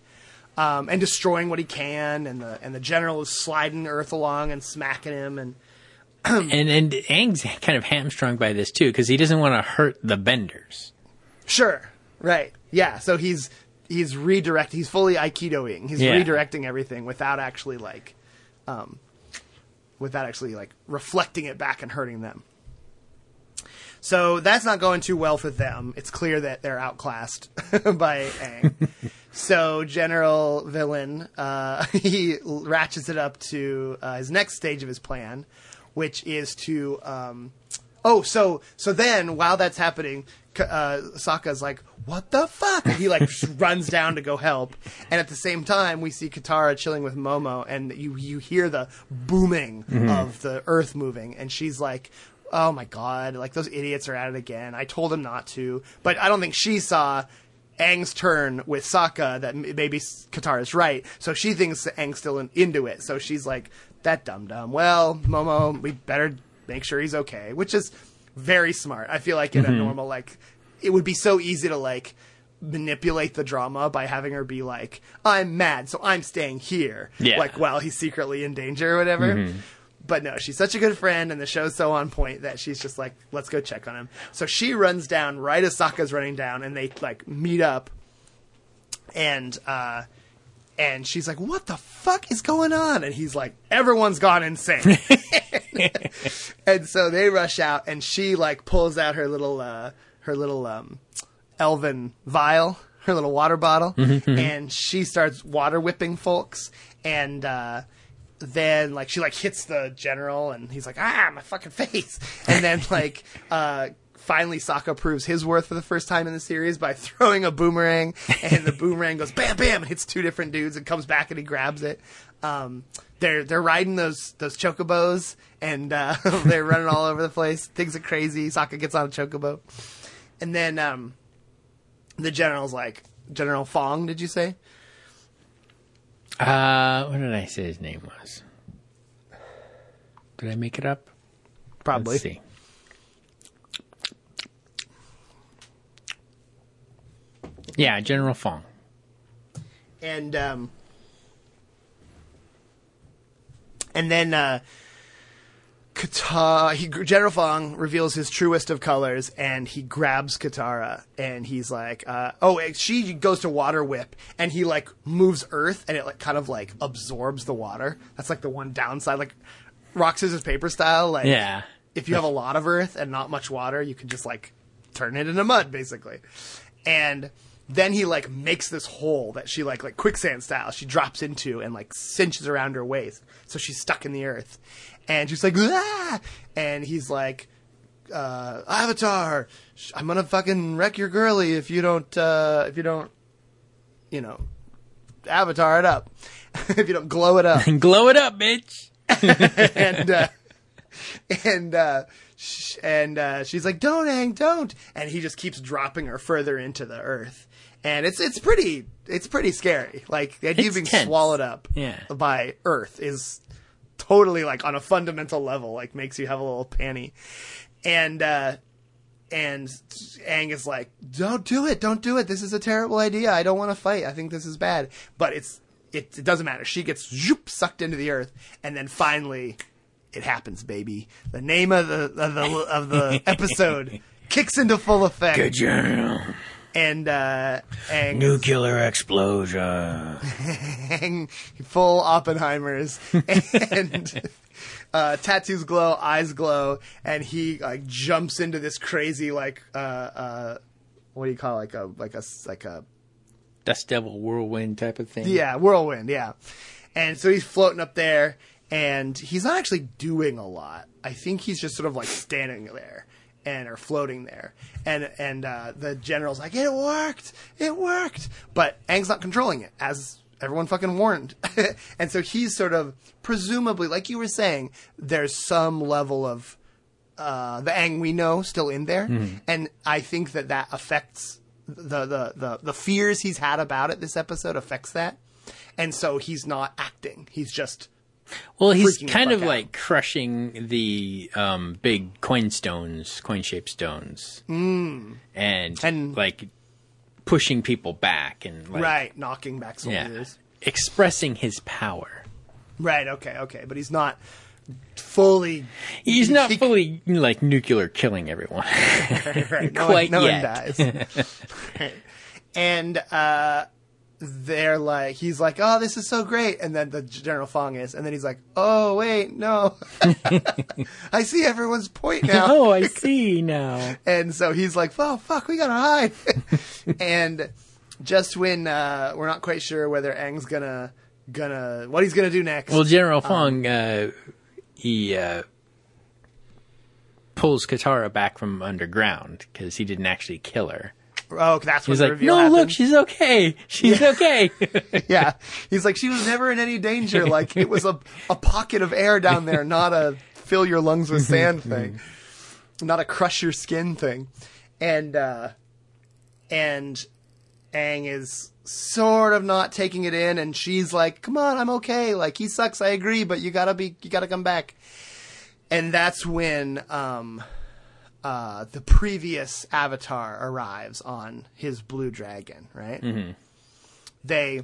[SPEAKER 1] um, and destroying what he can, and the and the general is sliding Earth along and smacking him, and (clears throat)
[SPEAKER 2] and and Aang's kind of hamstrung by this too because he doesn't want to hurt the benders.
[SPEAKER 1] Sure. Right. Yeah. So he's he's redirect. He's fully aikidoing. He's
[SPEAKER 2] Yeah.
[SPEAKER 1] redirecting everything without actually like, um, without actually like reflecting it back and hurting them. So that's not going too well for them. It's clear that they're outclassed (laughs) by Aang. (laughs) so General Villain, uh, (laughs) he ratchets it up to uh, his next stage of his plan, which is to um, Oh, so so then while that's happening, uh, Sokka's like, "What the fuck?" And he like (laughs) runs down to go help, and at the same time, we see Katara chilling with Momo, and you you hear the booming of the earth moving, and she's like. Oh my god! Like those idiots are at it again. I told them not to, but I don't think she saw Aang's turn with Sokka that maybe Katara's right. So she thinks that Aang's still in, into it. So she's like, "That dumb dumb." Well, Momo, we better make sure he's okay, which is very smart. I feel like in
[SPEAKER 2] Mm-hmm.
[SPEAKER 1] a normal like, it would be so easy to like manipulate the drama by having her be like, "I'm mad, so I'm staying here,"
[SPEAKER 2] Yeah. Mm-hmm.
[SPEAKER 1] like while he's secretly in danger or whatever. But no, she's such a good friend, and the show's so on point that she's just like, "Let's go check on him." So she runs down right as Sokka's running down, and they like meet up, and uh, and she's like, "What the fuck is going on?" And he's like, "Everyone's gone insane." (laughs) (laughs) and so they rush out, and she like pulls out her little uh, her little um, elven vial, her little water bottle, and she starts water whipping folks, and. Uh, then like she like hits the general and he's like ah my fucking face and then like (laughs) uh finally Sokka proves his worth for the first time in the series by (laughs) throwing a boomerang and the boomerang goes bam bam and hits two different dudes and comes back and he grabs it um they're they're riding those those chocobos and uh (laughs) they're running all over the place things are crazy Sokka gets on a chocobo and then um the general's like General Fong did you say
[SPEAKER 2] Uh, what did I say his name was? Did I make it up?
[SPEAKER 1] probably
[SPEAKER 2] Let's see. Yeah, General Fong.
[SPEAKER 1] and um, and then uh, Katara, he General Fong reveals his truest of colors, and he grabs Katara, and he's like, uh, "Oh, she goes to water whip, and he like moves Earth, and it like kind of like absorbs the water. That's like the one downside, like rock scissors paper style. Like,
[SPEAKER 2] Yeah.
[SPEAKER 1] if you have a lot of Earth and not much water, you can just like turn it into mud, basically. And then he like makes this hole that she like like quicksand style she drops into and like cinches around her waist, so she's stuck in the earth. And she's like, ah! and he's like, uh, Avatar, I'm gonna fucking wreck your girly if you don't, uh, if you don't, you know, Avatar it up, (laughs) if you don't glow it up (laughs)
[SPEAKER 2] Glow it up, bitch. (laughs)
[SPEAKER 1] and uh, and uh, sh- and uh, she's like, "Don't, Aang, don't!" And he just keeps dropping her further into the earth, and it's it's pretty it's pretty scary. Like the idea of being
[SPEAKER 2] tense.
[SPEAKER 1] swallowed up
[SPEAKER 2] Yeah.
[SPEAKER 1] by Earth is totally like on a fundamental level, like makes you have a little panty, and. uh and Aang is like, "Don't do it! Don't do it! This is a terrible idea. I don't want to fight. I think this is bad." But it's it, it doesn't matter. She gets zoop, sucked into the earth, and then finally, it happens, baby. The name of the of the of the (laughs) episode kicks into full effect,
[SPEAKER 2] Good journal.
[SPEAKER 1] And uh, Aang
[SPEAKER 2] Nuclear explosion. (laughs)
[SPEAKER 1] Aang full Oppenheimers, and uh, tattoos glow, eyes glow, and he like jumps into this crazy like uh, uh, what do you call it? like a like a like a
[SPEAKER 2] Dust Devil whirlwind type of thing.
[SPEAKER 1] Yeah, whirlwind. Yeah, and so he's floating up there, and he's not actually doing a lot. I think he's just sort of like standing there and are floating there, and and uh, the general's like, "It worked, it worked," but Aang's not controlling it, as everyone fucking warned, (laughs) and so he's sort of presumably, like you were saying, there's some level of uh, the Aang we know still in there, and I think that that affects the, the the the fears he's had about it. This episode affects that, and so he's not acting. He's just
[SPEAKER 2] Well, he's kind of
[SPEAKER 1] out.
[SPEAKER 2] like crushing the um, big coin stones, coin shaped stones, mm. and,
[SPEAKER 1] And-
[SPEAKER 2] like pushing people back and like,
[SPEAKER 1] right knocking back
[SPEAKER 2] yeah,
[SPEAKER 1] soldiers.
[SPEAKER 2] expressing his power.
[SPEAKER 1] Right. Okay. Okay. But he's not fully.
[SPEAKER 2] He's not
[SPEAKER 1] He-
[SPEAKER 2] fully like nuclear killing everyone. (laughs)
[SPEAKER 1] Right, (laughs) no
[SPEAKER 2] Quite
[SPEAKER 1] one, no
[SPEAKER 2] yet.
[SPEAKER 1] one dies. (laughs) Right. And uh, they're like, he's like, "Oh, this is so great," and then the General Fong is, and then he's like, "Oh, wait, no, (laughs) (laughs) I see everyone's point now." (laughs)
[SPEAKER 2] oh, I see now.
[SPEAKER 1] And so he's like, "Oh fuck, we gotta hide." and just when uh, we're not quite sure whether Aang's gonna gonna what he's gonna do next.
[SPEAKER 2] Well, General Fong, uh, he uh, pulls Katara back from underground because he didn't actually kill her.
[SPEAKER 1] Oh, that's when
[SPEAKER 2] He's
[SPEAKER 1] the
[SPEAKER 2] like,
[SPEAKER 1] reveal
[SPEAKER 2] "No, look, she's okay. She's okay." (laughs) (laughs)
[SPEAKER 1] yeah, he's like, she was never in any danger. Like it was a a pocket of air down there, not a fill your lungs with sand (laughs) thing, not a crush your skin thing. And uh, and Aang is sort of not taking it in, and she's like, "Come on, I'm okay. Like he sucks, I agree, but you gotta be, you gotta come back." And that's when um, uh, the previous Avatar arrives on his blue dragon, right? They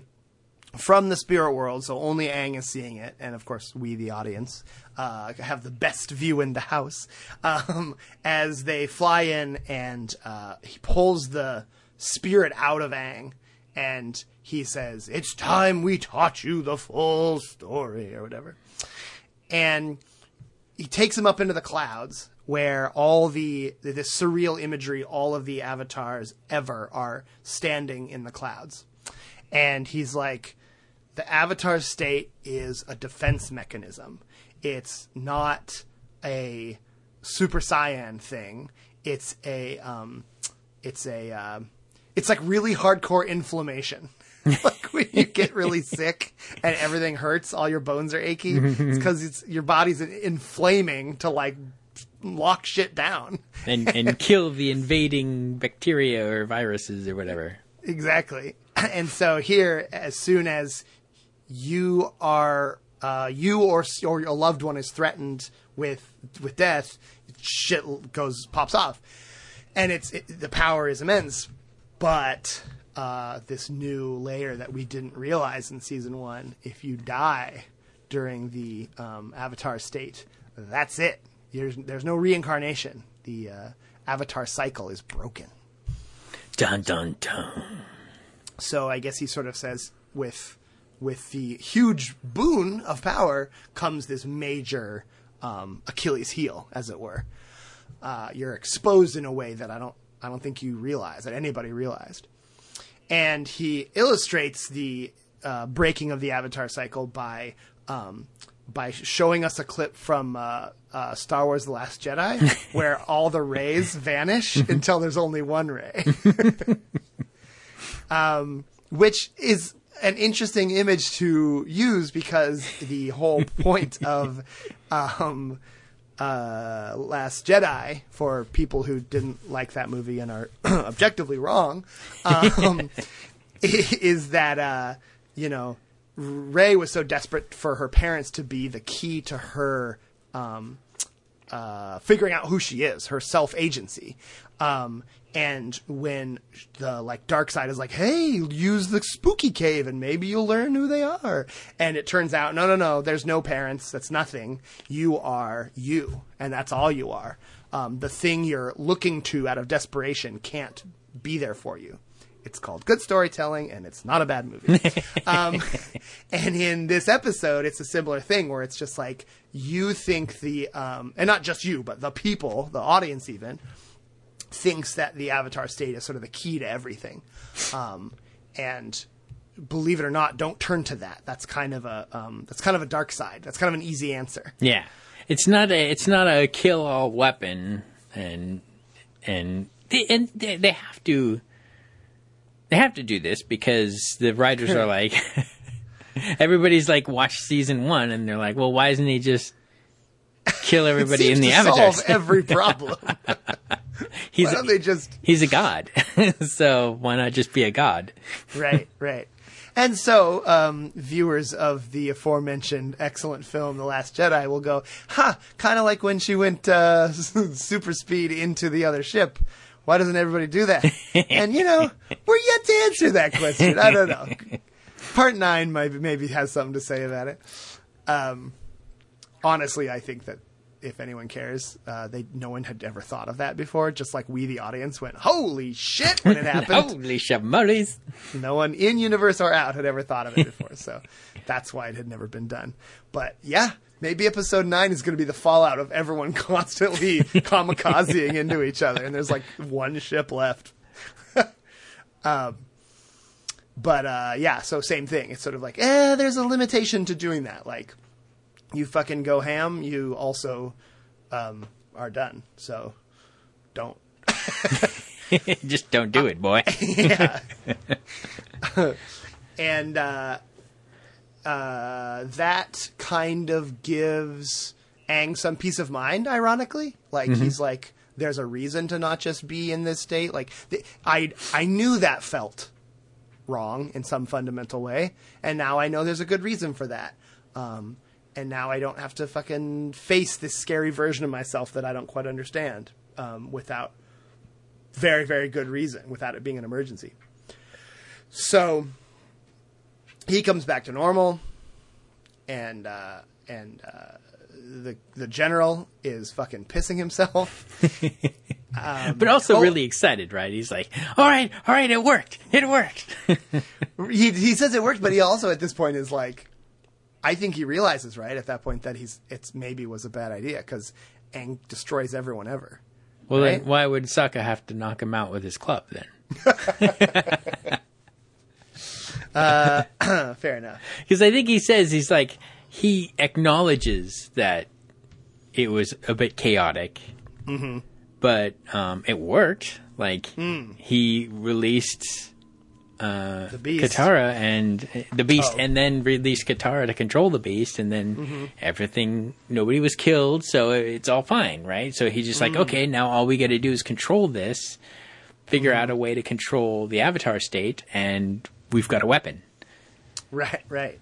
[SPEAKER 1] from the spirit world, so only Aang is seeing it, and of course we, the audience, uh, have the best view in the house. (laughs) Um, as they fly in, and uh, he pulls the spirit out of Aang, and he says, "It's time we taught you the full story," or whatever. And he takes him up into the clouds where all the this surreal imagery, all of the avatars ever are standing in the clouds. And he's like, the avatar state is a defense mechanism. It's not a super cyan thing. It's a um, it's a uh, it's like really hardcore inflammation. (laughs) like when you get really (laughs) sick and everything hurts, all your bones are achy. it's because it's your body's inflaming to like lock shit down. (laughs)
[SPEAKER 2] and and kill the invading bacteria or viruses or whatever.
[SPEAKER 1] Exactly. (clears throat) And so here, as soon as you are, uh, you or or your loved one is threatened with with death, shit goes pops off, and it's it, the power is immense. But uh, this new layer that we didn't realize in season one, if you die during the um, avatar state, that's it. There's there's no reincarnation. The uh, avatar cycle is broken.
[SPEAKER 2] Dun dun dun.
[SPEAKER 1] So I guess he sort of says with with the huge boon of power comes this major um, Achilles heel, as it were. Uh, you're exposed in a way that I don't I don't think you realize that anybody realized. And he illustrates the uh, breaking of the Avatar cycle by um, by showing us a clip from uh, uh, Star Wars: The Last Jedi, (laughs) where all the Reys vanish until there's only one Rey. (laughs) um, which is an interesting image to use because the whole point of um, uh, Last Jedi, for people who didn't like that movie and are (clears throat) objectively wrong, (laughs) um, is that uh, you know Rey was so desperate for her parents to be the key to her um, uh, figuring out who she is, her self agency. Um, and when the like dark side is like, "Hey, use the spooky cave, and maybe you'll learn who they are," and it turns out, no, no, no, there's no parents. That's nothing. You are you, and that's all you are. Um, the thing you're looking to out of desperation can't be there for you. It's called good storytelling, and it's not a bad movie. (laughs) um, and in this episode, it's a similar thing where it's just like you think the, um, and not just you, but the people, the audience even, thinks that the avatar state is sort of the key to everything. Um, and believe it or not, don't turn to that. That's kind of a um, that's kind of a dark side. That's kind of an easy answer.
[SPEAKER 2] Yeah, it's not a it's not a kill all weapon, and and they, and they, they have to they have to do this because the writers are (laughs) like (laughs) everybody's like watch season one and they're like, well, why isn't he just kill everybody in the Avatar?
[SPEAKER 1] solve every (laughs) problem.
[SPEAKER 2] he's
[SPEAKER 1] Why don't they just
[SPEAKER 2] he's a god, so why not just be a god?
[SPEAKER 1] right, right. And so, um, viewers of the aforementioned excellent film, The Last Jedi, will go, ha, kind of like when she went uh, super speed into the other ship. Why doesn't everybody do that? and, you know, we're yet to answer that question. I don't know. (laughs) Part nine maybe, maybe has something to say about it. Um, honestly, I think that if anyone cares, uh, they no one had ever thought of that before. Just like we, the audience, went, "Holy shit!" when it happened. (laughs)
[SPEAKER 2] Holy shamolis!
[SPEAKER 1] No one in universe or out had ever thought of it before, so that's why it had never been done. But yeah, maybe episode nine is going to be the fallout of everyone (laughs) constantly (laughs) kamikazing into each other, and there's like one ship left. (laughs) um, but uh, yeah, so same thing. It's sort of like, eh, there's a limitation to doing that. Like, you fucking go ham, you also um, are done. So don't.
[SPEAKER 2] just don't do it, boy.
[SPEAKER 1] yeah. and uh, uh, that kind of gives Aang some peace of mind. Ironically, like he's like, there's a reason to not just be in this state. Like th- I, I knew that felt wrong in some fundamental way, and now I know there's a good reason for that. Um, and now I don't have to fucking face this scary version of myself that I don't quite understand um, without very, very good reason, without it being an emergency. So he comes back to normal, and uh, and uh, the the general is fucking pissing himself. (laughs)
[SPEAKER 2] but also
[SPEAKER 1] oh.
[SPEAKER 2] really excited, right? He's like, "All right, all right, it worked. It worked." (laughs)
[SPEAKER 1] he he says it worked, but he also at this point is like, I think he realizes right at that point that he's it's maybe was a bad idea because Aang destroys everyone ever.
[SPEAKER 2] well,
[SPEAKER 1] Right.
[SPEAKER 2] then why would Sokka have to knock him out with his club then? (laughs)
[SPEAKER 1] Uh, (clears throat) fair enough.
[SPEAKER 2] Because I think he says he's like he acknowledges that it was a bit chaotic,
[SPEAKER 1] Mm-hmm.
[SPEAKER 2] but um, it worked. Like
[SPEAKER 1] Hmm.
[SPEAKER 2] he released uh,
[SPEAKER 1] The beast.
[SPEAKER 2] Katara and the beast,
[SPEAKER 1] Oh.
[SPEAKER 2] and then released Katara to control the beast, and then
[SPEAKER 1] Mm-hmm.
[SPEAKER 2] everything. Nobody was killed, so it's all fine, right? So he's just like,
[SPEAKER 1] Mm.
[SPEAKER 2] okay, now all we got to do is control this, figure
[SPEAKER 1] Mm-hmm.
[SPEAKER 2] out a way to control the Avatar state, and we've got a weapon.
[SPEAKER 1] Right, right.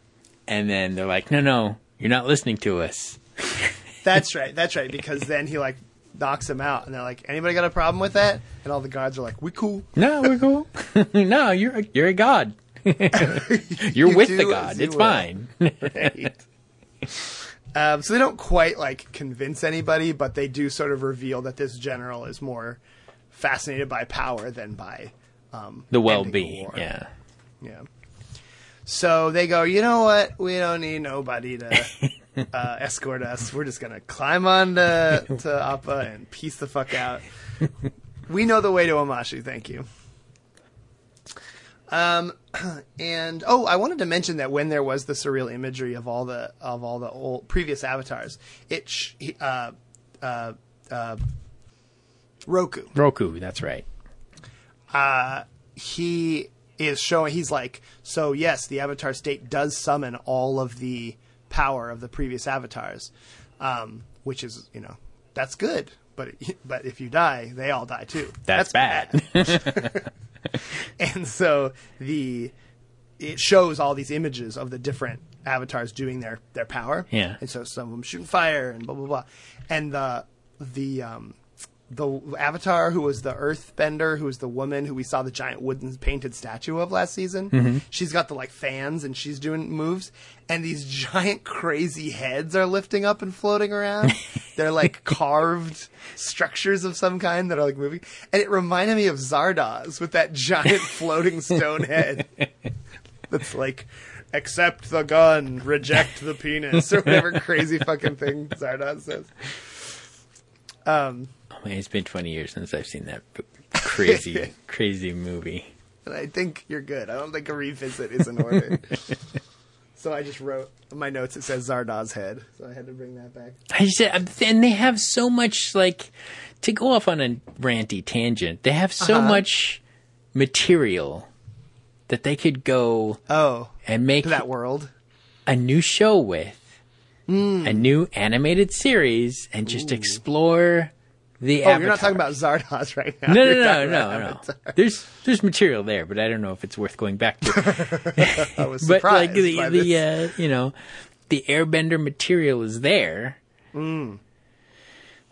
[SPEAKER 2] And then they're like, no, no, you're not listening to us. (laughs)
[SPEAKER 1] That's right. That's right. Because then he like knocks him out, and they're like, "Anybody got a problem with that?" And all the guards are like, "We cool."
[SPEAKER 2] No, we're cool. (laughs) no, you're a, you're a god. (laughs) you're
[SPEAKER 1] You
[SPEAKER 2] with the god. It's
[SPEAKER 1] will.
[SPEAKER 2] fine.
[SPEAKER 1] Right. um, so they don't quite like convince anybody, but they do sort of reveal that this general is more fascinated by power than by um,
[SPEAKER 2] the well-being.
[SPEAKER 1] war.
[SPEAKER 2] Yeah.
[SPEAKER 1] Yeah. So they go, you know what? We don't need nobody to (laughs) uh, escort us. We're just gonna climb on to, to Appa and peace the fuck out. (laughs) we know the way to Omashu. Thank you. Um, (clears throat) and oh, I wanted to mention that when there was the surreal imagery of all the of all the old previous avatars, it sh- uh, uh, uh, Roku
[SPEAKER 2] Roku. That's right.
[SPEAKER 1] Uh, he is showing he's like so yes the avatar state does summon all of the power of the previous avatars um, which is you know that's good. But (laughs) but if you die they all die too.
[SPEAKER 2] That's, bad. (laughs) (laughs)
[SPEAKER 1] and so the it shows all these images of the different avatars doing their their power.
[SPEAKER 2] Yeah.
[SPEAKER 1] and so some of them shooting fire and blah blah blah. And the the um the avatar who was the earthbender who was the woman who we saw the giant wooden painted statue of last season.
[SPEAKER 2] Mm-hmm.
[SPEAKER 1] she's got the like fans and she's doing moves and these (laughs) giant crazy heads are lifting up and floating around. (laughs) They're like carved structures of some kind that are like moving. And it reminded me of zardoz with that giant (laughs) floating stone head. That's like accept the gun reject the penis or whatever crazy fucking thing zardoz says. Um
[SPEAKER 2] man, (laughs) it's been 20 years since I've seen that crazy, (laughs) crazy movie.
[SPEAKER 1] And I think you're good. I don't think a revisit is in order. (laughs) so I just wrote my notes. It says Zardoz head, so I had to bring that back.
[SPEAKER 2] I just and they have so much like to go off on a ranty tangent. They have so
[SPEAKER 1] Uh-huh.
[SPEAKER 2] much material that they could go
[SPEAKER 1] Oh,
[SPEAKER 2] and make
[SPEAKER 1] that world.
[SPEAKER 2] a new show with
[SPEAKER 1] Hmm.
[SPEAKER 2] a new animated series and just explore the
[SPEAKER 1] Oh, you're not talking about Zardoz (laughs) right now.
[SPEAKER 2] no, no,
[SPEAKER 1] You're
[SPEAKER 2] no, no, no.
[SPEAKER 1] Avatar.
[SPEAKER 2] There's there's material there, but I don't know if it's worth going back to. (laughs)
[SPEAKER 1] I was (laughs)
[SPEAKER 2] but
[SPEAKER 1] surprised
[SPEAKER 2] like the
[SPEAKER 1] by
[SPEAKER 2] the
[SPEAKER 1] this.
[SPEAKER 2] uh, you know the Airbender material is there.
[SPEAKER 1] Hmm.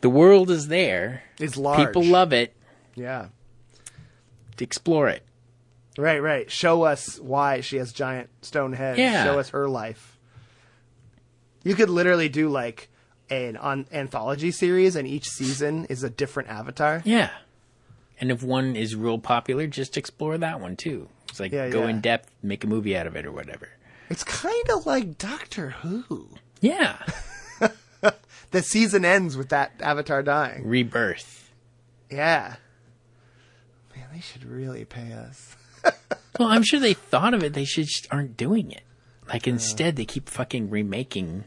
[SPEAKER 2] The world is there.
[SPEAKER 1] It's large.
[SPEAKER 2] People love it.
[SPEAKER 1] Yeah.
[SPEAKER 2] To explore it.
[SPEAKER 1] Right, right. Show us why she has giant stone heads.
[SPEAKER 2] Yeah.
[SPEAKER 1] Show us her life. You could literally do like an on- anthology series, and each season is a different avatar.
[SPEAKER 2] Yeah. And if one is real popular, just explore that one too. It's like
[SPEAKER 1] Yeah,
[SPEAKER 2] go
[SPEAKER 1] yeah.
[SPEAKER 2] in depth, make a movie out of it or whatever.
[SPEAKER 1] It's kind of like Doctor Who.
[SPEAKER 2] Yeah. (laughs)
[SPEAKER 1] The season ends with that avatar dying.
[SPEAKER 2] Rebirth.
[SPEAKER 1] Yeah. Man, they should really pay us. (laughs)
[SPEAKER 2] Well, I'm sure they thought of it. They should just aren't doing it. Like instead, they keep fucking remaking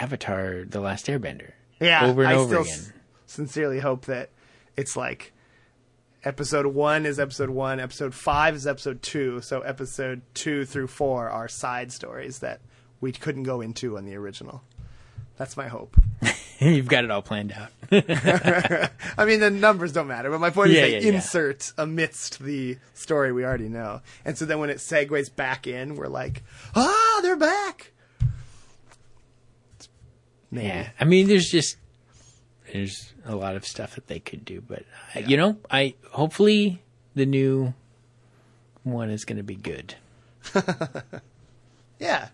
[SPEAKER 2] Avatar: The Last Airbender.
[SPEAKER 1] Yeah,
[SPEAKER 2] over and
[SPEAKER 1] I
[SPEAKER 2] over
[SPEAKER 1] still
[SPEAKER 2] again.
[SPEAKER 1] s- sincerely hope that it's like episode one is episode one, episode five is episode two, so episode two through four are side stories that we couldn't go into on the original. That's my hope. (laughs) (laughs)
[SPEAKER 2] You've got it all planned out. (laughs)
[SPEAKER 1] I mean, the numbers don't matter, but my point
[SPEAKER 2] Yeah,
[SPEAKER 1] is they
[SPEAKER 2] yeah, yeah.
[SPEAKER 1] insert amidst the story we already know. And so then when it segues back in, we're like, ah, they're back. Maybe.
[SPEAKER 2] Yeah, I mean, there's just there's a lot of stuff that they could do, but uh, you know, I hopefully the new one is going to be good. (laughs)
[SPEAKER 1] Yeah.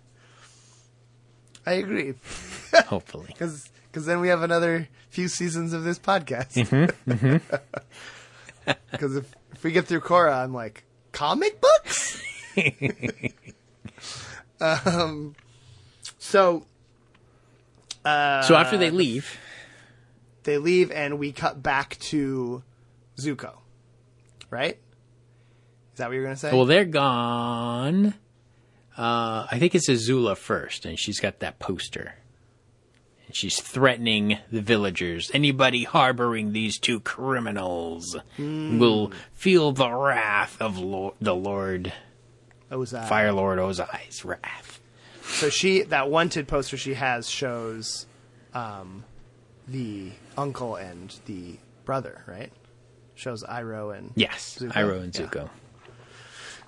[SPEAKER 1] I agree. (laughs)
[SPEAKER 2] hopefully.
[SPEAKER 1] Because because then we have another few seasons of this podcast. (laughs) Because if, if we get through Korra, I'm like, comic books? um, so uh,
[SPEAKER 2] so after they leave,
[SPEAKER 1] they leave and we cut back to Zuko. Right? Is that what you're going to say?
[SPEAKER 2] well, they're gone. Uh, I think it's Azula first, and she's got that poster. And she's threatening the villagers. Anybody harboring these two criminals will feel the wrath of Lord, the Lord,
[SPEAKER 1] Ozai.
[SPEAKER 2] Fire Lord Ozai's wrath.
[SPEAKER 1] So she that wanted poster she has shows um, the uncle and the brother, right? Shows Iroh and
[SPEAKER 2] Yes,
[SPEAKER 1] Zuko?
[SPEAKER 2] Iroh and
[SPEAKER 1] Yeah.
[SPEAKER 2] Zuko.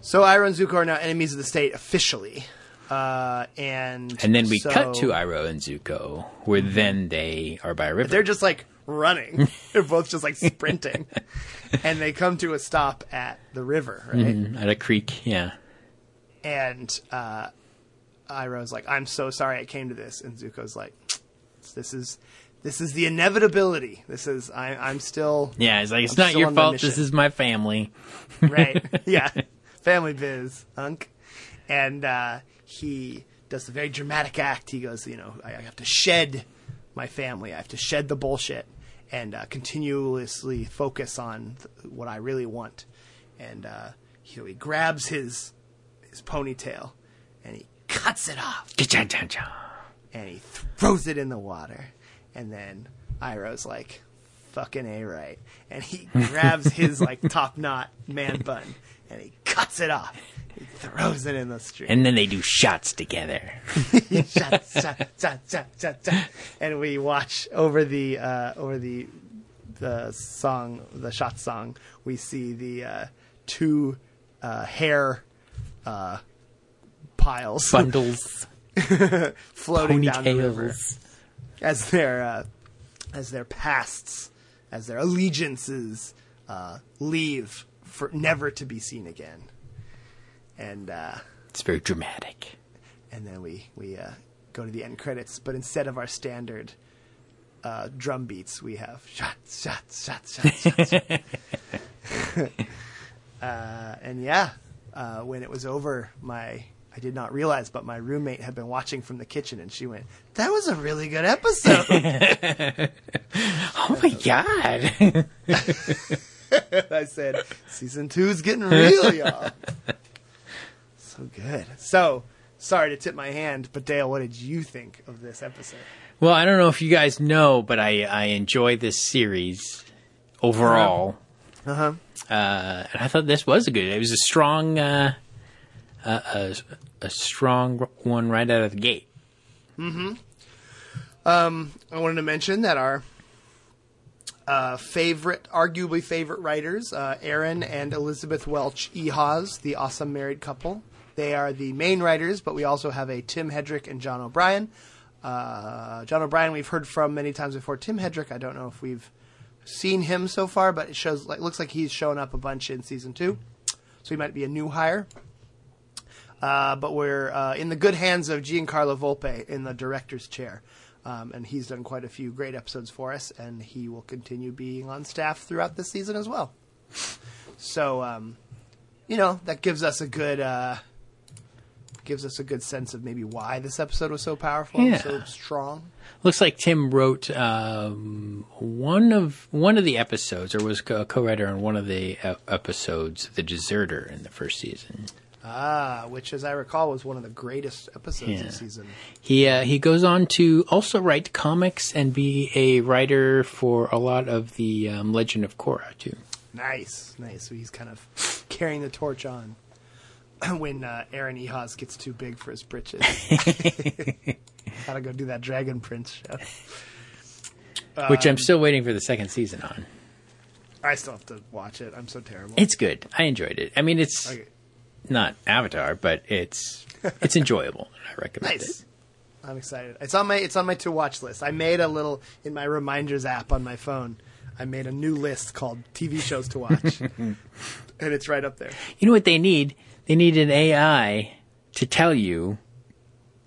[SPEAKER 1] So Iroh and Zuko are now enemies of the state officially, uh, and
[SPEAKER 2] And then we
[SPEAKER 1] so-
[SPEAKER 2] cut to Iroh and Zuko, where then they are by a river.
[SPEAKER 1] They're just like running. (laughs) They're both just like sprinting, (laughs) and they come to a stop at the river, right?
[SPEAKER 2] Mm, at a creek, yeah.
[SPEAKER 1] And uh, Iroh's like, "I'm so sorry I came to this," and Zuko's like, "This is." This is the inevitability. This is I, I'm still
[SPEAKER 2] Yeah, it's like, it's
[SPEAKER 1] I'm
[SPEAKER 2] not your fault, this is my family. (laughs)
[SPEAKER 1] right. (laughs) yeah, family biz, unk. And uh, he does the very dramatic act. He goes, you know, I, I have to shed my family. I have to shed the bullshit and uh, continuously focus on th- what I really want. And uh, he, he grabs his his ponytail and he cuts it off and he throws it in the water. And then Iroh's like, fucking A right. And he (laughs) grabs his like top knot man bun and he cuts it off. He throws it in the street.
[SPEAKER 2] And then they do shots together. (laughs)
[SPEAKER 1] shot, shot, shot, shot, shot, shot. And we watch over the uh, over the the song, the shot song. We see the uh, two uh, hair uh, piles
[SPEAKER 2] Bundles, (laughs)
[SPEAKER 1] floating down the river. as their uh, as their pasts, as their allegiances uh, leave for never to be seen again. And uh,
[SPEAKER 2] It's very dramatic.
[SPEAKER 1] and then we we uh, go to the end credits, but instead of our standard uh, drum beats, we have shots, shots, shots, shots, shots. (laughs) (laughs) uh, and yeah, uh, when it was over, my I did not realize, but my roommate had been watching from the kitchen, and she went, "That was a really good episode." (laughs)
[SPEAKER 2] Oh my god! (laughs)
[SPEAKER 1] I said, season two is getting real, y'all. (laughs) So good. So, sorry to tip my hand, but Dale, what did you think of this episode?
[SPEAKER 2] well, I don't know if you guys know, but I I enjoy this series overall.
[SPEAKER 1] Uh huh.
[SPEAKER 2] Uh, and I thought this was a good. It was a strong, uh, uh, a, a strong one right out of the gate. Mm-hmm.
[SPEAKER 1] Um, I wanted to mention that our uh, favorite, arguably favorite writers, uh, Aaron and Elizabeth Welch Ehasz, the awesome married couple. They are the main writers, but we also have a Tim Hedrick and John O'Brien. Uh, John O'Brien we've heard from many times before. Tim Hedrick, I don't know if we've seen him so far, but it shows like looks like he's shown up a bunch in season two, so he might be a new hire. Uh, but we're uh, in the good hands of Giancarlo Volpe in the director's chair. Um, and he's done quite a few great episodes for us, and he will continue being on staff throughout this season as well. So, um, you know, that gives us a good uh, gives us a good sense of maybe why this episode was so powerful
[SPEAKER 2] Yeah.
[SPEAKER 1] and so strong.
[SPEAKER 2] Looks like Tim wrote um, one of one of the episodes, or was a co-writer on one of the uh, episodes, "The Deserter" in the first season.
[SPEAKER 1] Ah, which, as I recall, was one of the greatest episodes
[SPEAKER 2] Yeah.
[SPEAKER 1] of the season.
[SPEAKER 2] He uh, he goes on to also write comics and be a writer for a lot of the um, Legend of Korra too.
[SPEAKER 1] Nice, nice. So he's kind of carrying the torch on (clears throat) when uh, Aaron Ehasz gets too big for his britches. (laughs) Gotta go do that Dragon Prince show.
[SPEAKER 2] which I'm still waiting for the second season on.
[SPEAKER 1] I still have to watch it. I'm so terrible.
[SPEAKER 2] It's good. I enjoyed it. I mean, it's
[SPEAKER 1] Okay.
[SPEAKER 2] Not Avatar, but it's it's enjoyable. (laughs) I recommend
[SPEAKER 1] Nice.
[SPEAKER 2] it.
[SPEAKER 1] I'm excited. It's on my it's on my to watch list. I made a little in my reminders app on my phone. I made a new list called TV shows to watch, (laughs) and it's right up there.
[SPEAKER 2] You know what they need? They need an AI to tell you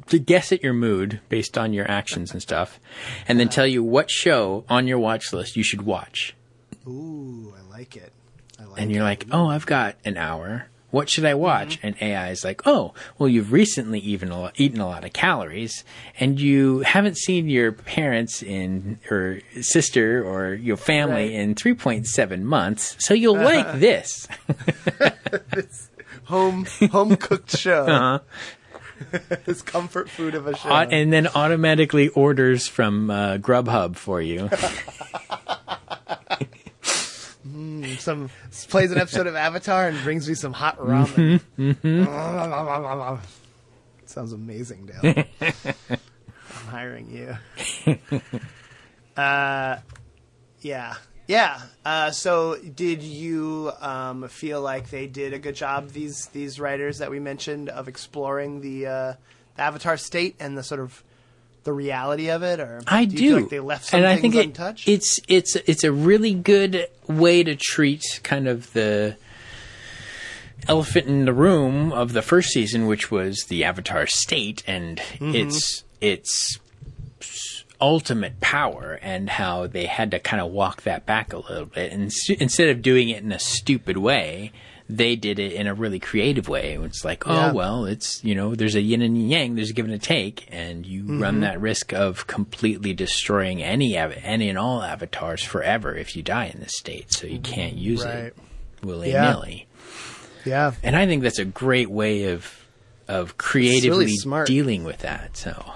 [SPEAKER 2] to guess at your mood based on your actions and stuff, and then tell you what show on your watch list you should watch.
[SPEAKER 1] Ooh, I like it. I like
[SPEAKER 2] And you're like, oh, I've got an hour. What should I watch? And AI is like, oh, well, you've recently even a eaten a lot of calories, and you haven't seen your parents in or sister or your family
[SPEAKER 1] Right.
[SPEAKER 2] in 3.7 months, so you'll like this. (laughs)
[SPEAKER 1] home home cooked (laughs) show.
[SPEAKER 2] Uh-huh. (laughs)
[SPEAKER 1] it's comfort food of a show.
[SPEAKER 2] And then automatically orders from uh, Grubhub for you.
[SPEAKER 1] Some plays an episode of Avatar and brings me some hot ramen.
[SPEAKER 2] Mm-hmm, (laughs)
[SPEAKER 1] Sounds amazing, Dale. (laughs) I'm hiring you. (laughs) uh, yeah, yeah. Uh, so, did you um, feel like they did a good job? These these writers that we mentioned of exploring the, uh, the Avatar state and the sort of the reality of it, or
[SPEAKER 2] I
[SPEAKER 1] do.
[SPEAKER 2] do.
[SPEAKER 1] Like they left some
[SPEAKER 2] and I think it,
[SPEAKER 1] untouched.
[SPEAKER 2] it's it's it's a really good way to treat kind of the elephant in the room of the first season, which was the Avatar state and
[SPEAKER 1] Mm-hmm.
[SPEAKER 2] its its ultimate power, and how they had to kind of walk that back a little bit, and s- instead of doing it in a stupid way. They did it in a really creative way. It's like, oh
[SPEAKER 1] Yeah.
[SPEAKER 2] well, it's you know, there's a yin and yang, there's a give and a take, and you
[SPEAKER 1] Mm-hmm.
[SPEAKER 2] run that risk of completely destroying any any and all avatars forever if you die in this state. So you can't use
[SPEAKER 1] Right.
[SPEAKER 2] it willy nilly.
[SPEAKER 1] yeah,
[SPEAKER 2] And I think that's a great way of of creatively
[SPEAKER 1] smart.
[SPEAKER 2] dealing with that. So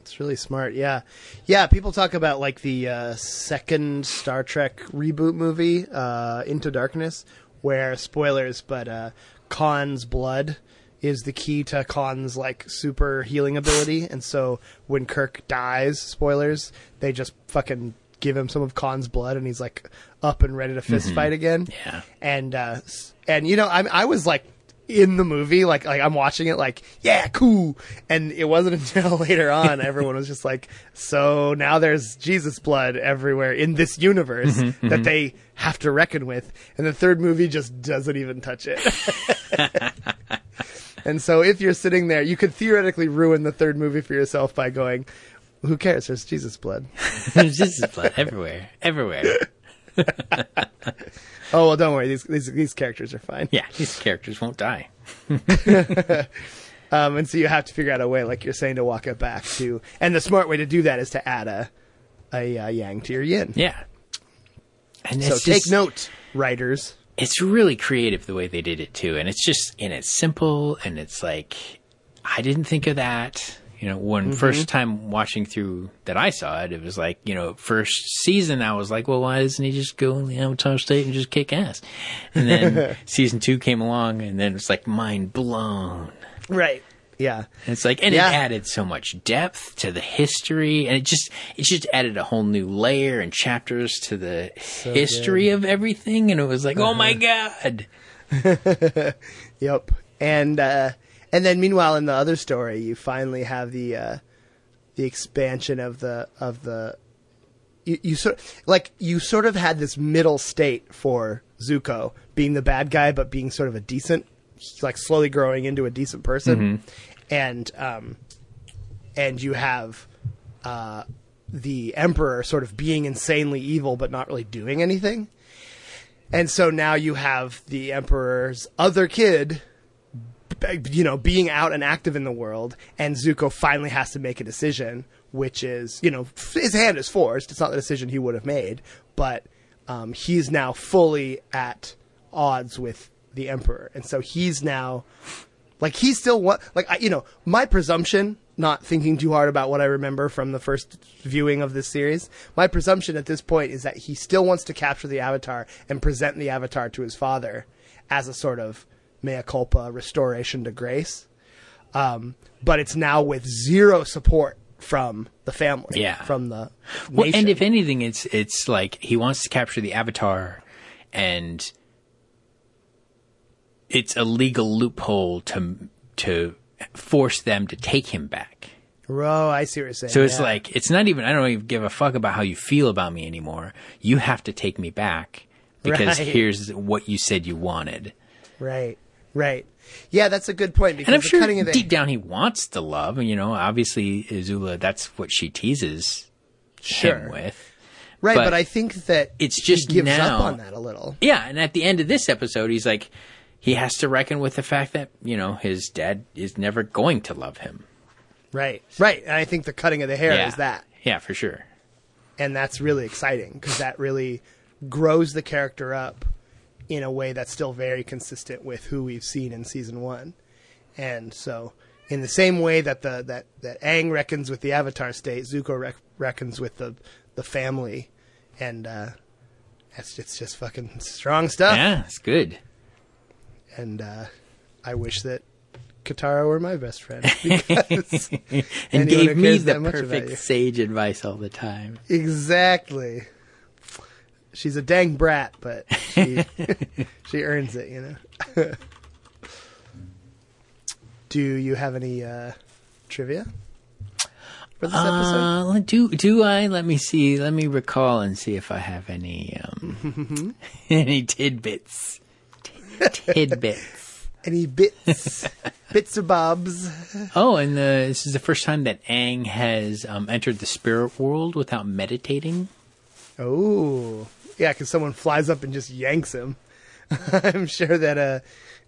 [SPEAKER 1] It's really smart. Yeah, yeah. People talk about like the uh, second Star Trek reboot movie, uh, Into Darkness, where spoilers, but uh, Khan's blood is the key to Khan's like super healing ability, and so when Kirk dies, spoilers, they just fucking give him some of Khan's blood, and he's like up and ready to fist fight again.
[SPEAKER 2] Yeah.
[SPEAKER 1] and uh, and you know, I I was like in the movie, like like I'm watching it, like yeah, cool. And it wasn't (laughs) until later on (laughs) everyone was just like, so now there's Jesus blood everywhere in this universe mm-hmm, mm-hmm. that they have to reckon with, and the third movie just doesn't even touch it. (laughs) and so if you're sitting there, you could theoretically ruin the third movie for yourself by going. Who cares? There's Jesus blood.
[SPEAKER 2] there's Jesus blood everywhere, everywhere.
[SPEAKER 1] Oh well, don't worry. These these, these characters are fine.
[SPEAKER 2] Yeah, these characters won't die. (laughs)
[SPEAKER 1] Um, and so you have to figure out a way, like you're saying, to walk it back to. And the smart way to do that is to add a a uh, yang to your yin.
[SPEAKER 2] Yeah. And
[SPEAKER 1] So take
[SPEAKER 2] just-
[SPEAKER 1] note, writers.
[SPEAKER 2] it's really creative the way they did it too and it's just and it's simple and it's like i didn't think of that you know when
[SPEAKER 1] Mm-hmm.
[SPEAKER 2] first time watching through that i saw it it was like you know first season i was like well why doesn't he just go in the avatar state and just kick ass and then (laughs) season two came along and then it's like mind blown
[SPEAKER 1] Right. Yeah.
[SPEAKER 2] and it's like, and
[SPEAKER 1] Yeah.
[SPEAKER 2] it added so much depth to the history, and it just, it just added a whole new layer and chapters to the history of everything. And it was like, oh my god, (laughs)
[SPEAKER 1] Yep. And uh, and then meanwhile, in the other story, you finally have the uh, the expansion of the of the. You, you sort like you sort of had this middle state for Zuko being the bad guy, but being sort of a decent, like slowly growing into a decent person, and um, and you have uh, the Emperor sort of being insanely evil but not really doing anything. And so now you have the Emperor's other kid, you know, being out and active in the world, and Zuko finally has to make a decision, which is, you know, his hand is forced. It's not the decision he would have made, but um, he's now fully at odds with the Emperor, and so he's now like he still want like I, you know my presumption not thinking too hard about what i remember from the first viewing of this series my presumption at this point is that he still wants to capture the avatar and present the avatar to his father as a sort of mea culpa restoration to grace um, but it's now with zero support from the family
[SPEAKER 2] Yeah.
[SPEAKER 1] from the
[SPEAKER 2] Well, and if anything, it's it's like he wants to capture the avatar, and it's a legal loophole to to force them to take him back.
[SPEAKER 1] oh i see what you're saying
[SPEAKER 2] So it's
[SPEAKER 1] yeah.
[SPEAKER 2] like it's not even I don't even give a fuck about how you feel about me anymore. You have to take me back because (laughs)
[SPEAKER 1] Right.
[SPEAKER 2] here's what you said you wanted.
[SPEAKER 1] right Right. Yeah, that's a good point because
[SPEAKER 2] And I'm sure
[SPEAKER 1] cutting of the
[SPEAKER 2] deep down he wants to love. And you know, obviously Azula, that's what she teases
[SPEAKER 1] Sure.
[SPEAKER 2] him with.
[SPEAKER 1] right,
[SPEAKER 2] but
[SPEAKER 1] but, I think that
[SPEAKER 2] it's just
[SPEAKER 1] he gives
[SPEAKER 2] now-
[SPEAKER 1] up on that a little.
[SPEAKER 2] Yeah, and at the end of this episode, he's like, he has to reckon with the fact that you know his dad is never going to love him.
[SPEAKER 1] Right. Right. And I think the cutting of the hair
[SPEAKER 2] yeah,
[SPEAKER 1] is that.
[SPEAKER 2] Yeah, for sure.
[SPEAKER 1] and that's really exciting because that really grows the character up in a way that's still very consistent with who we've seen in season one. And so, in the same way that the that that Aang reckons with the Avatar state, Zuko rec- reckons with the the family, and uh, that's it's just fucking strong stuff.
[SPEAKER 2] Yeah, it's good.
[SPEAKER 1] And uh, I wish that Katara were my best friend (laughs) because (laughs)
[SPEAKER 2] And gave me the
[SPEAKER 1] that much about you.
[SPEAKER 2] perfect sage advice all the time.
[SPEAKER 1] Exactly. She's a dang brat, but she (laughs) (laughs) she earns it, you know. (laughs) Do you have any uh, trivia for this episode?
[SPEAKER 2] Uh, do do I? Let me see. Let me recall and see if I have any um, any tidbits. Tid- tidbits.
[SPEAKER 1] Any bits, bits or bobs?
[SPEAKER 2] Oh, and the, this is the first time that Aang has um, entered the spirit world without meditating.
[SPEAKER 1] Oh, yeah, because someone flies up and just yanks him. (laughs) I'm sure that uh,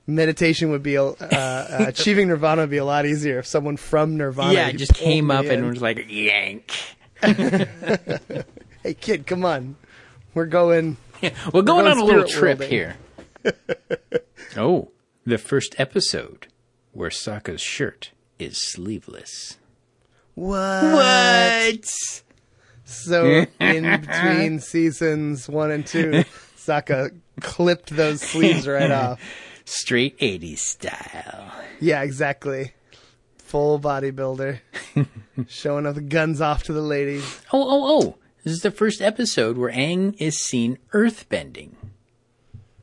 [SPEAKER 1] meditation would be uh, uh, achieving nirvana would be a lot easier if someone from nirvana
[SPEAKER 2] yeah, just came
[SPEAKER 1] me
[SPEAKER 2] up and was like yank. (laughs)
[SPEAKER 1] "Hey, kid, come on, we're going." (laughs)
[SPEAKER 2] We're going
[SPEAKER 1] going
[SPEAKER 2] on a little trip
[SPEAKER 1] worlding.
[SPEAKER 2] here. oh, the first episode where Sokka's shirt is sleeveless.
[SPEAKER 1] What? What? So in between (laughs) seasons one and two, Sokka clipped those sleeves right off.
[SPEAKER 2] Straight 80s style.
[SPEAKER 1] Yeah, exactly. Full bodybuilder, (laughs) showing off the guns off to the ladies.
[SPEAKER 2] Oh, oh, oh. This is the first episode where Aang is seen earthbending.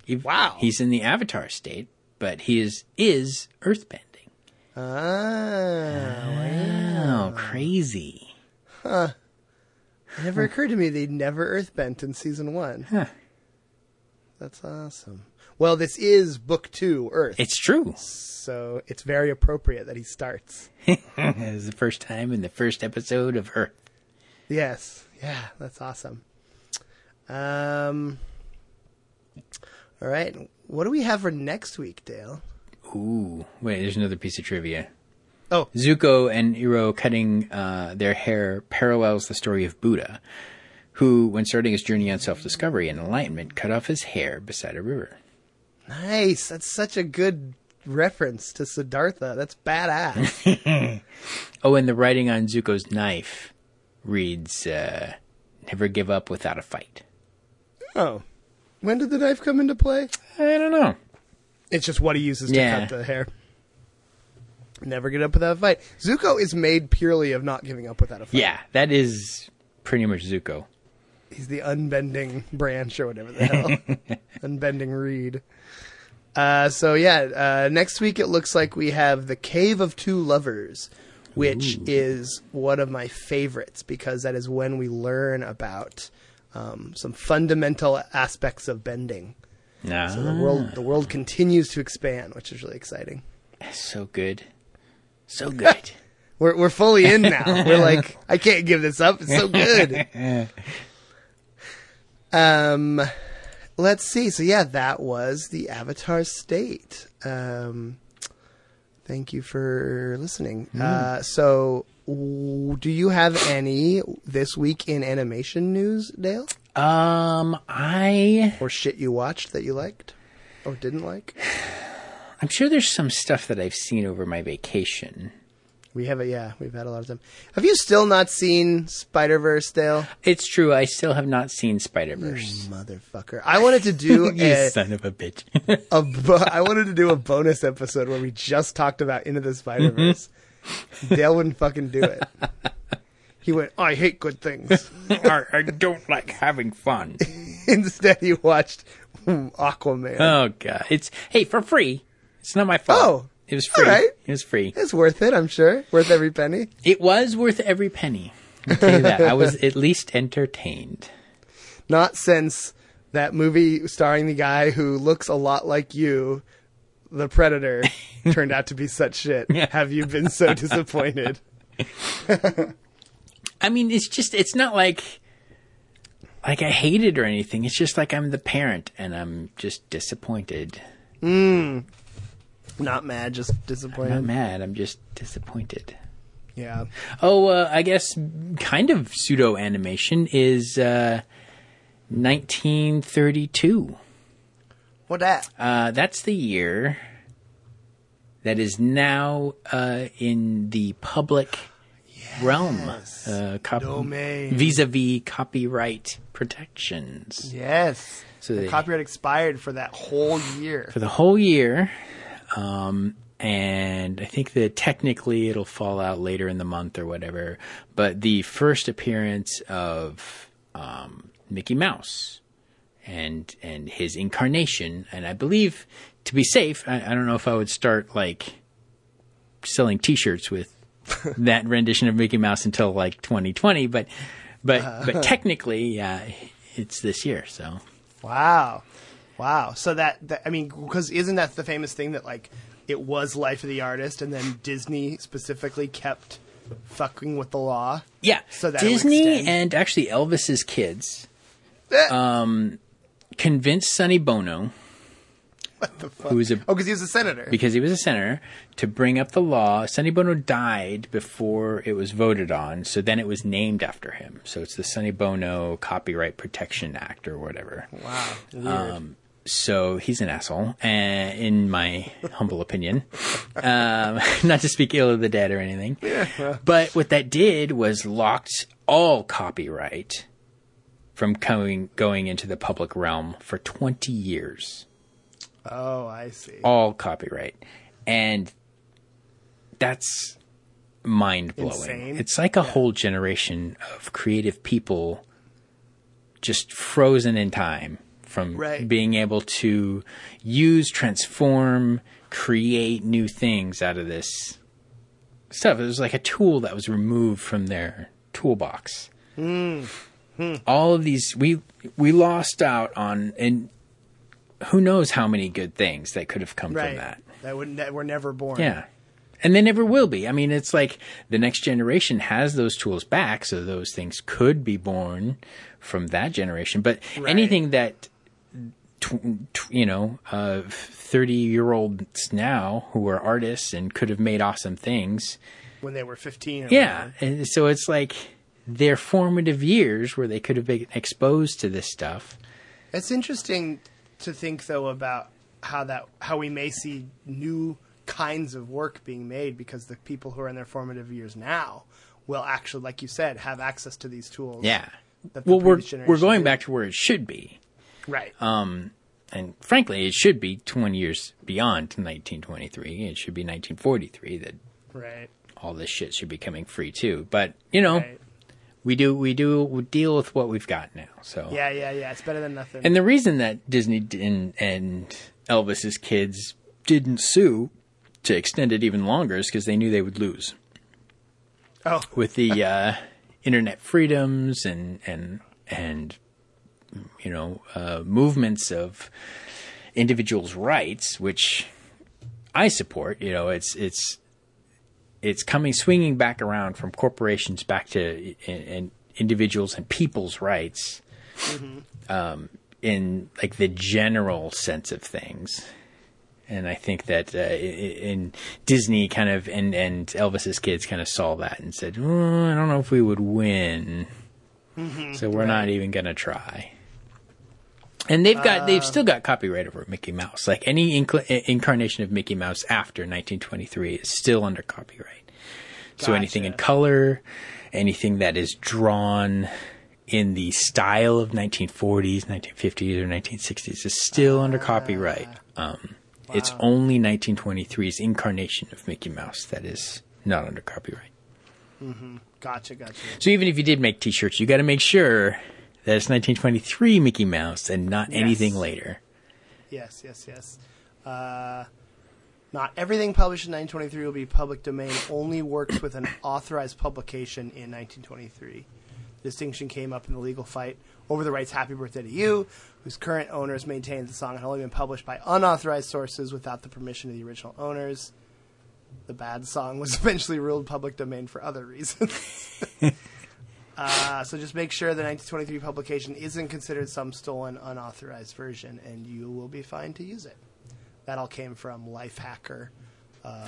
[SPEAKER 2] He-
[SPEAKER 1] Wow.
[SPEAKER 2] He's in the Avatar state, but he is, is earthbending.
[SPEAKER 1] Ah,
[SPEAKER 2] Oh, crazy.
[SPEAKER 1] It never occurred to me they'd never earthbent in season one. That's awesome. Well, this is book two, Earth,
[SPEAKER 2] It's true.
[SPEAKER 1] so it's very appropriate that he starts. (laughs)
[SPEAKER 2] It's the first time in the first episode of Earth.
[SPEAKER 1] Yes. Yeah, that's awesome. Um All right. What do we have for next week, Dale?
[SPEAKER 2] Ooh, wait, there's another piece of trivia.
[SPEAKER 1] Oh,
[SPEAKER 2] Zuko and Iroh cutting uh, their hair parallels the story of Buddha, who, when starting his journey on self discovery and enlightenment, cut off his hair beside a river.
[SPEAKER 1] nice. That's such a good reference to Siddhartha. That's badass. (laughs)
[SPEAKER 2] Oh, and the writing on Zuko's knife reads, uh, Never give up without a fight.
[SPEAKER 1] oh. When did the knife come into play?
[SPEAKER 2] I don't know.
[SPEAKER 1] It's just what he uses to
[SPEAKER 2] Yeah.
[SPEAKER 1] cut the hair. Never get up without a fight. Zuko is made purely of not giving up without a fight.
[SPEAKER 2] Yeah, that is pretty much Zuko.
[SPEAKER 1] He's the unbending (laughs) branch or whatever the hell. (laughs) unbending reed. Uh, so yeah, uh, next week it looks like we have the Cave of Two Lovers, which is one of my favorites because that is when we learn about um, some fundamental aspects of bending.
[SPEAKER 2] Nah,
[SPEAKER 1] So the world the world continues to expand, which is really exciting.
[SPEAKER 2] so good. So good. (laughs)
[SPEAKER 1] We're we're fully in now. (laughs) We're like, I can't give this up. It's so good. (laughs) Um, let's see. So yeah, that was the Avatar State. Um, thank you for listening. Uh, so do you have any this week in animation news, Dale,
[SPEAKER 2] um, I
[SPEAKER 1] or shit you watched that you liked or didn't like? (sighs) (sighs) (sighs)
[SPEAKER 2] I'm sure there's some stuff that I've seen over my vacation.
[SPEAKER 1] We have a yeah, we've had a lot of time. Have you still not seen Spider Verse, Dale?
[SPEAKER 2] It's true. I still have not seen Spider Verse.
[SPEAKER 1] Motherfucker! I wanted to do (laughs)
[SPEAKER 2] you
[SPEAKER 1] a,
[SPEAKER 2] son of a bitch. (laughs)
[SPEAKER 1] a bo- I wanted to do a bonus episode where we just talked about Into the Spider Verse. (laughs) Dale wouldn't fucking do it. He went, I hate good things.
[SPEAKER 2] I, I don't like having fun.
[SPEAKER 1] Instead, he watched Aquaman.
[SPEAKER 2] Oh god, it's hey for free. It's not my fault.
[SPEAKER 1] Oh,
[SPEAKER 2] it was free.
[SPEAKER 1] right.
[SPEAKER 2] It was free.
[SPEAKER 1] it's worth it, I'm sure. Worth every penny.
[SPEAKER 2] It was worth every penny. I'll tell you that. I was (laughs) at least entertained.
[SPEAKER 1] Not since that movie starring the guy who looks a lot like you the Predator (laughs) turned out to be such shit, have you been so disappointed? (laughs)
[SPEAKER 2] I mean, it's just it's not like like I hate it or anything. It's just like I'm the parent and I'm just disappointed. Hmm. (laughs)
[SPEAKER 1] Not mad, just
[SPEAKER 2] I'm not mad. I'm just disappointed.
[SPEAKER 1] Yeah.
[SPEAKER 2] Oh, uh, I guess kind of pseudo animation is uh, 1932.
[SPEAKER 1] What that?
[SPEAKER 2] Uh, that's the year that is now uh, in the public realm. Uh, cop-
[SPEAKER 1] Domain.
[SPEAKER 2] vis-a-vis copyright protections
[SPEAKER 1] Yes.
[SPEAKER 2] So
[SPEAKER 1] the
[SPEAKER 2] they-
[SPEAKER 1] copyright expired for that whole year.
[SPEAKER 2] for the whole year. Um, and I think that technically it'll fall out later in the month or whatever. But the first appearance of um, Mickey Mouse and and his incarnation, and I believe to be safe, I, I don't know if I would start like selling T-shirts with (laughs) that rendition of Mickey Mouse until like 2020, but but but (laughs) technically, yeah, it's this year. So
[SPEAKER 1] Wow. Wow. So that, that I mean, because isn't that the famous thing that like it was Life of the Artist, and then Disney specifically kept fucking with the law.
[SPEAKER 2] Yeah.
[SPEAKER 1] So that'll
[SPEAKER 2] Disney and actually Elvis's kids
[SPEAKER 1] Eh.
[SPEAKER 2] um, convinced Sonny Bono,
[SPEAKER 1] What the fuck?
[SPEAKER 2] who was a
[SPEAKER 1] Oh, because he was a senator.
[SPEAKER 2] because he was a senator, to bring up the law. Sonny Bono died before it was voted on, so then it was named after him. So it's the Sonny Bono Copyright Protection Act or whatever.
[SPEAKER 1] wow. Weird.
[SPEAKER 2] Um, so he's an asshole, uh, in my humble opinion. Um, (laughs) not to speak ill of the dead or anything. But what that did was locked all copyright from coming going into the public realm for 20 years.
[SPEAKER 1] oh, I see.
[SPEAKER 2] All copyright. And that's mind blowing. It's like a whole generation of creative people just frozen in time from
[SPEAKER 1] Right.
[SPEAKER 2] being able to use, transform, create new things out of this stuff. It was like a tool that was removed from their toolbox.
[SPEAKER 1] Hmm.
[SPEAKER 2] All of these we we lost out on and who knows how many good things that could have come
[SPEAKER 1] right.
[SPEAKER 2] from that.
[SPEAKER 1] That would that were never born.
[SPEAKER 2] Yeah. And they never will be. I mean, it's like the next generation has those tools back, so those things could be born from that generation. But
[SPEAKER 1] Right.
[SPEAKER 2] anything that, tw- tw- you know, uh, 30 year olds now who are artists and could have made awesome things.
[SPEAKER 1] When they were fifteen. or
[SPEAKER 2] Yeah. And so it's like their formative years where they could have been exposed to this stuff.
[SPEAKER 1] It's interesting to think though about how that how we may see new kinds of work being made because the people who are in their formative years now will actually, like you said, have access to these tools.
[SPEAKER 2] Yeah. Well, we're, we're going
[SPEAKER 1] didn't.
[SPEAKER 2] back to where it should be.
[SPEAKER 1] Right.
[SPEAKER 2] Um, and frankly, it should be 20 years beyond 1923. It should be 1943 that
[SPEAKER 1] right.
[SPEAKER 2] all this shit should be coming free too. But you know,
[SPEAKER 1] Right.
[SPEAKER 2] we do we do we deal with what we've got now. So
[SPEAKER 1] Yeah, yeah, yeah. It's better than nothing.
[SPEAKER 2] And the reason that Disney and, and Elvis's kids didn't sue to extend it even longer is because they knew they would lose
[SPEAKER 1] oh,
[SPEAKER 2] with the uh, internet freedoms and and and you know uh, movements of individuals' rights, which I support. You know, it's it's it's coming swinging back around from corporations back to and, and individuals and people's rights um, in like the general sense of things. And I think that uh, in Disney kind of and and Elvis's kids kind of saw that and said, "Oh, I don't know if we would win, so we're not even gonna try. And they've got they've um, still got copyright over Mickey Mouse. Like any inc- incarnation of Mickey Mouse after 1923 is still under copyright. So anything in color, anything that is drawn in the style of 1940s, 1950s, or 1960s is still under copyright. Ah. Um, It's only 1923's incarnation of Mickey Mouse that is not under copyright. Mm-hmm.
[SPEAKER 1] gotcha, gotcha.
[SPEAKER 2] So even if you did make T-shirts, you got to make sure that it's 1923 Mickey Mouse and not
[SPEAKER 1] Yes.
[SPEAKER 2] anything later.
[SPEAKER 1] Yes, yes, yes. Uh, not everything published in 1923 will be public domain. Only works with an authorized publication in 1923. distinction came up in the legal fight over the rights "Happy Birthday to You," whose current owners maintained the song had only been published by unauthorized sources without the permission of the original owners. The bad song was (laughs) eventually ruled public domain for other reasons. (laughs) uh, so just make sure the 1923 publication isn't considered some stolen, unauthorized version, and you will be fine to use it. That all came from lifehacker.com. Uh,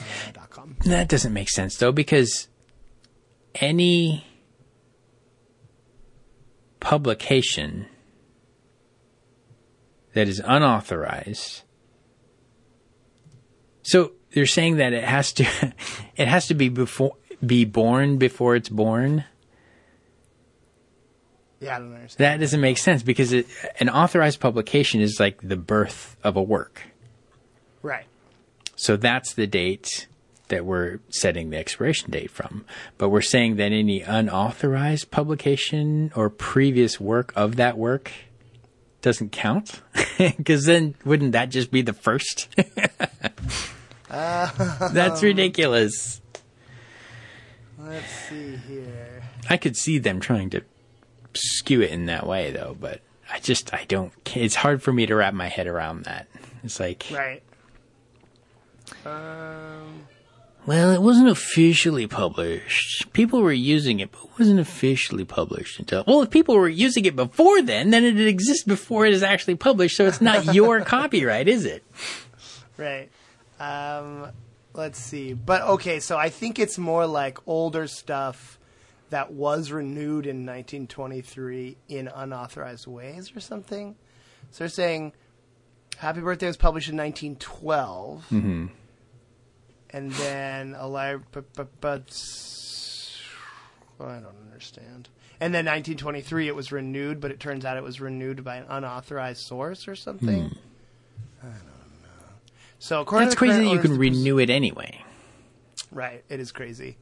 [SPEAKER 1] com.
[SPEAKER 2] That doesn't make sense though, because any publication that is unauthorized. So they're saying that it has to, (laughs) it has to be before, be born before it's born.
[SPEAKER 1] Yeah, I don't understand.
[SPEAKER 2] That doesn't make sense because it, an authorized publication is like the birth of a work.
[SPEAKER 1] right.
[SPEAKER 2] So that's the date that we're setting the expiration date from. But we're saying that any unauthorized publication or previous work of that work doesn't count? (laughs) Because then wouldn't that just be the first? (laughs) That's ridiculous.
[SPEAKER 1] Let's see here.
[SPEAKER 2] I could see them trying to skew it in that way, though, but I just, I don't, it's hard for me to wrap my head around that. It's like,
[SPEAKER 1] Right. Um,
[SPEAKER 2] Well, it wasn't officially published. People were using it, but it wasn't officially published until. Well, if people were using it before then, then it exists before it is actually published, so it's not your (laughs) copyright, is it?
[SPEAKER 1] right. Um, let's see. But okay, so I think it's more like older stuff that was renewed in 1923 in unauthorized ways or something. So they're saying Happy Birthday was published in 1912.
[SPEAKER 2] Mm-hmm.
[SPEAKER 1] And then a li- but, but, but I don't understand. And then 1923 it was renewed, but it turns out it was renewed by an unauthorized source or something. I don't know. So according
[SPEAKER 2] That's
[SPEAKER 1] to
[SPEAKER 2] crazy that you can renew it anyway.
[SPEAKER 1] Right, it is crazy.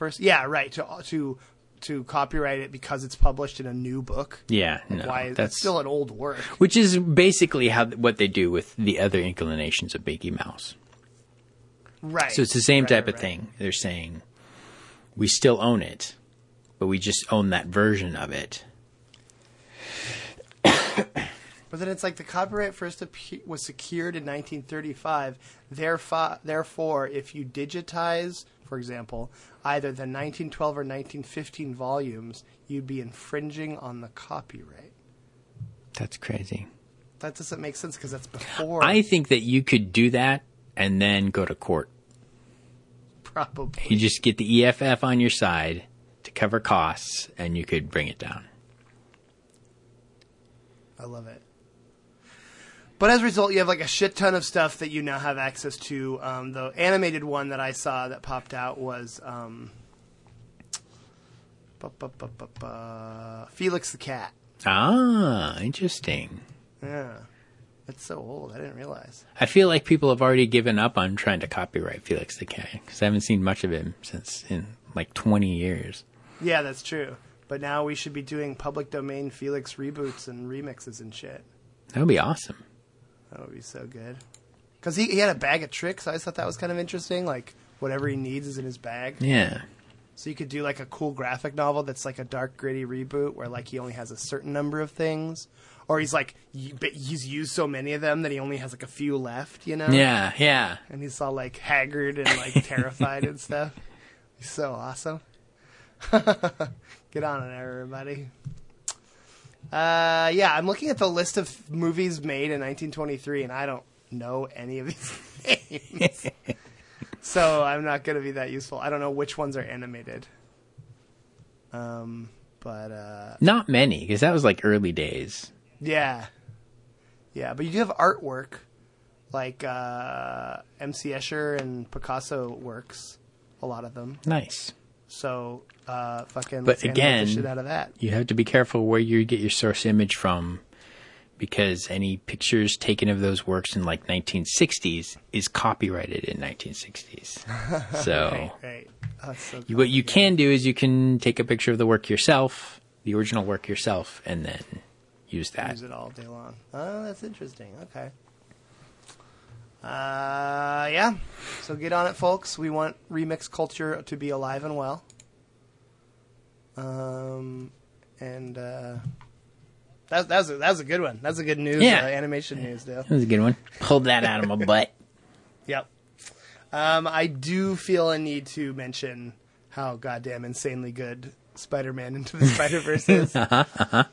[SPEAKER 1] First, yeah, right to to to copyright it because it's published in a new book.
[SPEAKER 2] Yeah, no,
[SPEAKER 1] Why that's
[SPEAKER 2] that's
[SPEAKER 1] still an old work.
[SPEAKER 2] which is basically how what they do with the other inclinations of Mickey Mouse.
[SPEAKER 1] Right.
[SPEAKER 2] So it's the same
[SPEAKER 1] right,
[SPEAKER 2] type of
[SPEAKER 1] right.
[SPEAKER 2] thing. They're saying we still own it, but we just own that version of it.
[SPEAKER 1] But then it's like the copyright first was secured in 1935. Therefore, therefore, if you digitize, for example, either the 1912 or 1915 volumes, you'd be infringing on the copyright.
[SPEAKER 2] That's crazy.
[SPEAKER 1] That doesn't make sense because that's before.
[SPEAKER 2] I think that you could do that and then go to court.
[SPEAKER 1] probably.
[SPEAKER 2] You just get the EFF on your side to cover costs, and you could bring it down.
[SPEAKER 1] I love it. But as a result, you have like a shit ton of stuff that you now have access to. Um, the animated one that I saw that popped out was um, bu- bu- bu- Felix the Cat.
[SPEAKER 2] Ah, interesting.
[SPEAKER 1] Yeah. It's so old. I didn't realize.
[SPEAKER 2] I feel like people have already given up on trying to copyright Felix the Cat because I haven't seen much of him since in like 20 years.
[SPEAKER 1] Yeah, that's true. But now we should be doing public domain Felix reboots and remixes and shit.
[SPEAKER 2] That would be awesome.
[SPEAKER 1] That would be so good. Because he, he had a bag of tricks. I just thought that was kind of interesting. Like, whatever he needs is in his bag.
[SPEAKER 2] Yeah.
[SPEAKER 1] So you could do like a cool graphic novel that's like a dark, gritty reboot where like he only has a certain number of things, or he's like y- but he's used so many of them that he only has like a few left, you know?
[SPEAKER 2] Yeah, yeah.
[SPEAKER 1] And he's all like haggard and like (laughs) terrified and stuff. He's so awesome. (laughs) Get on it, everybody. Uh, yeah, I'm looking at the list of movies made in 1923, and I don't know any of these (laughs) names. so I'm not going to be that useful. I don't know which ones are animated. Um, but uh,
[SPEAKER 2] Not many because that was like early days.
[SPEAKER 1] yeah, yeah. But you do have artwork, like uh, M.C. Escher and Picasso works, a lot of them.
[SPEAKER 2] Nice.
[SPEAKER 1] So uh, fucking.
[SPEAKER 2] But again-
[SPEAKER 1] shit out of that.
[SPEAKER 2] You have to be careful where you get your source image from because any pictures taken of those works in like 1960s is copyrighted in 1960s. (laughs) So
[SPEAKER 1] Right. Oh, so
[SPEAKER 2] you- what you can do is you can take a picture of the work yourself, the original work yourself, and then use that.
[SPEAKER 1] use it all day long. Oh, that's interesting. Okay. Uh, yeah. So get on it, folks. We want remix culture to be alive and well. Um, and uh, that that was a, that was a good one. That's a good news.
[SPEAKER 2] Yeah.
[SPEAKER 1] uh, animation news, Dale.
[SPEAKER 2] That was a good one. Pulled that out of my butt. (laughs)
[SPEAKER 1] Yep. Um, I do feel a need to mention how goddamn insanely good Spider-Man Into the Spider-Verse is. (laughs)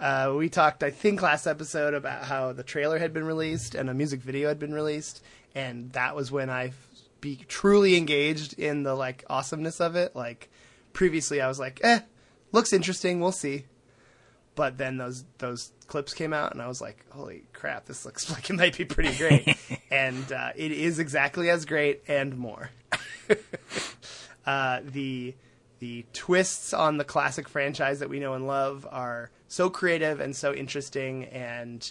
[SPEAKER 1] Uh, we talked, I think, last episode about how the trailer had been released and a music video had been released, and that was when I be truly engaged in the like awesomeness of it. Like previously, I was like, "Eh, looks interesting. We'll see." But then those those clips came out, and I was like, "Holy crap! This looks (laughs) like it might be pretty great." (laughs) and uh, it is exactly as great and more. (laughs) uh, the the twists on the classic franchise that we know and love are so creative and so interesting and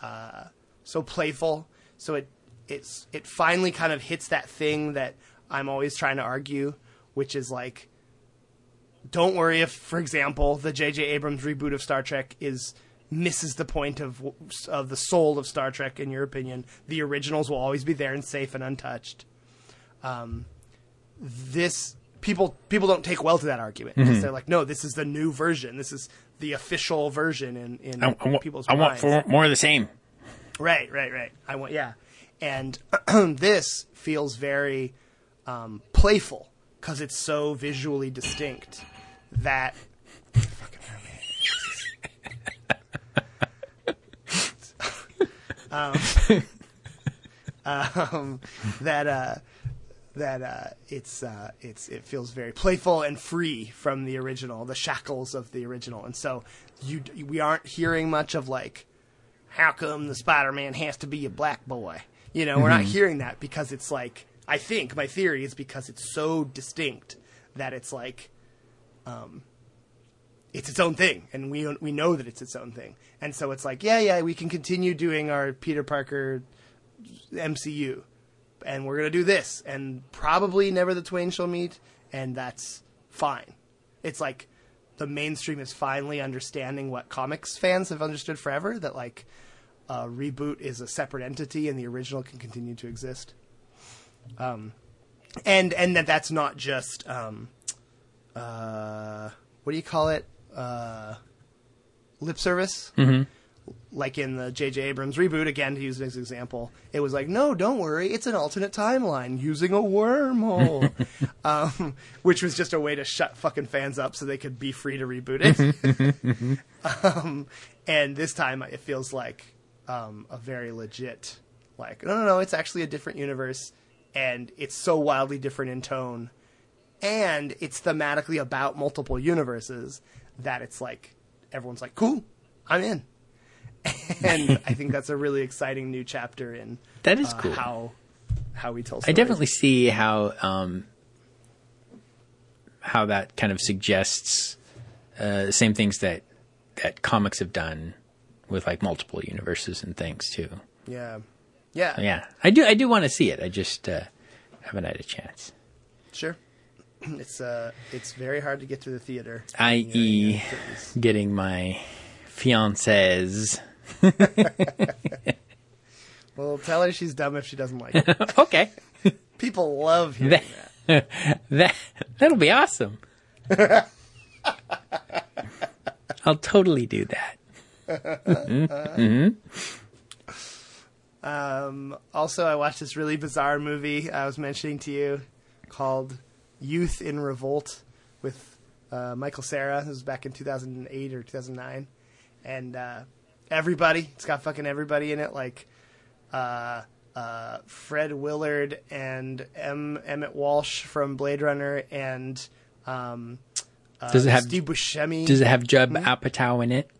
[SPEAKER 1] uh, so playful. So it it's it finally kind of hits that thing that I'm always trying to argue, which is like, don't worry if, for example, the J.J. Abrams reboot of Star Trek is misses the point of of the soul of Star Trek. In your opinion, the originals will always be there and safe and untouched. Um, this people people don't take well to that argument because they're like, no, this is the new version. This is the official version in in
[SPEAKER 2] I, I want,
[SPEAKER 1] people's
[SPEAKER 2] I want
[SPEAKER 1] minds.
[SPEAKER 2] for more of the same.
[SPEAKER 1] Right, right, right. I want, yeah. And (clears throat) this feels very um, playful because it's so visually distinct that. (laughs) Um, um, that uh, that uh, it's uh, it's it feels very playful and free from the original, the shackles of the original, and so you we aren't hearing much of like how come the Spider-Man has to be a black boy? You know, we're not hearing that because it's like I think my theory is because it's so distinct that it's like um it's its own thing and we we know that it's its own thing. And so it's like, yeah, yeah, we can continue doing our Peter Parker MCU and we're to do this and probably never the twain shall meet and that's fine. It's like the mainstream is finally understanding what comics fans have understood forever that like a reboot is a separate entity and the original can continue to exist. Um, and and that that's not just um, uh, what do you call it? Uh, lip service. Mm-hmm. Like in the J.J. Abrams reboot, again to use as an example, it was like, no, don't worry, it's an alternate timeline using a wormhole, (laughs) um, which was just a way to shut fucking fans up so they could be free to reboot it. (laughs) um, and this time it feels like um, a very legit, like, no, no, no, it's actually a different universe, and it's so wildly different in tone, and it's thematically about multiple universes that it's like everyone's like, cool, I'm in. (laughs) and (laughs) I think that's a really exciting new chapter in
[SPEAKER 2] That is
[SPEAKER 1] uh,
[SPEAKER 2] cool.
[SPEAKER 1] how how we tell.
[SPEAKER 2] I definitely see how um, how that kind of suggests uh, the same things that that comics have done with like multiple universes and things too.
[SPEAKER 1] yeah, yeah,
[SPEAKER 2] Yeah, I do. I do want to see it. I just uh, haven't had a chance.
[SPEAKER 1] sure. (clears throat) It's uh, it's very hard to get to the theater.
[SPEAKER 2] I.e., getting my fiance's. (laughs)
[SPEAKER 1] Well, tell her she's dumb if she doesn't like it. (laughs)
[SPEAKER 2] okay,
[SPEAKER 1] People love hearing
[SPEAKER 2] that,
[SPEAKER 1] that. (laughs)
[SPEAKER 2] that that'll be awesome. I'll totally do that.
[SPEAKER 1] Um, also, I watched this really bizarre movie I was mentioning to you called Youth in Revolt with uh, Michael Cera. This was back in 2008 or 2009. And uh, everybody, it's got fucking everybody in it, like uh, uh, Fred Willard and M. Emmett Walsh from Blade Runner and um, uh,
[SPEAKER 2] Does it have-
[SPEAKER 1] Steve Buscemi.
[SPEAKER 2] Does it have Judd Apatow in it?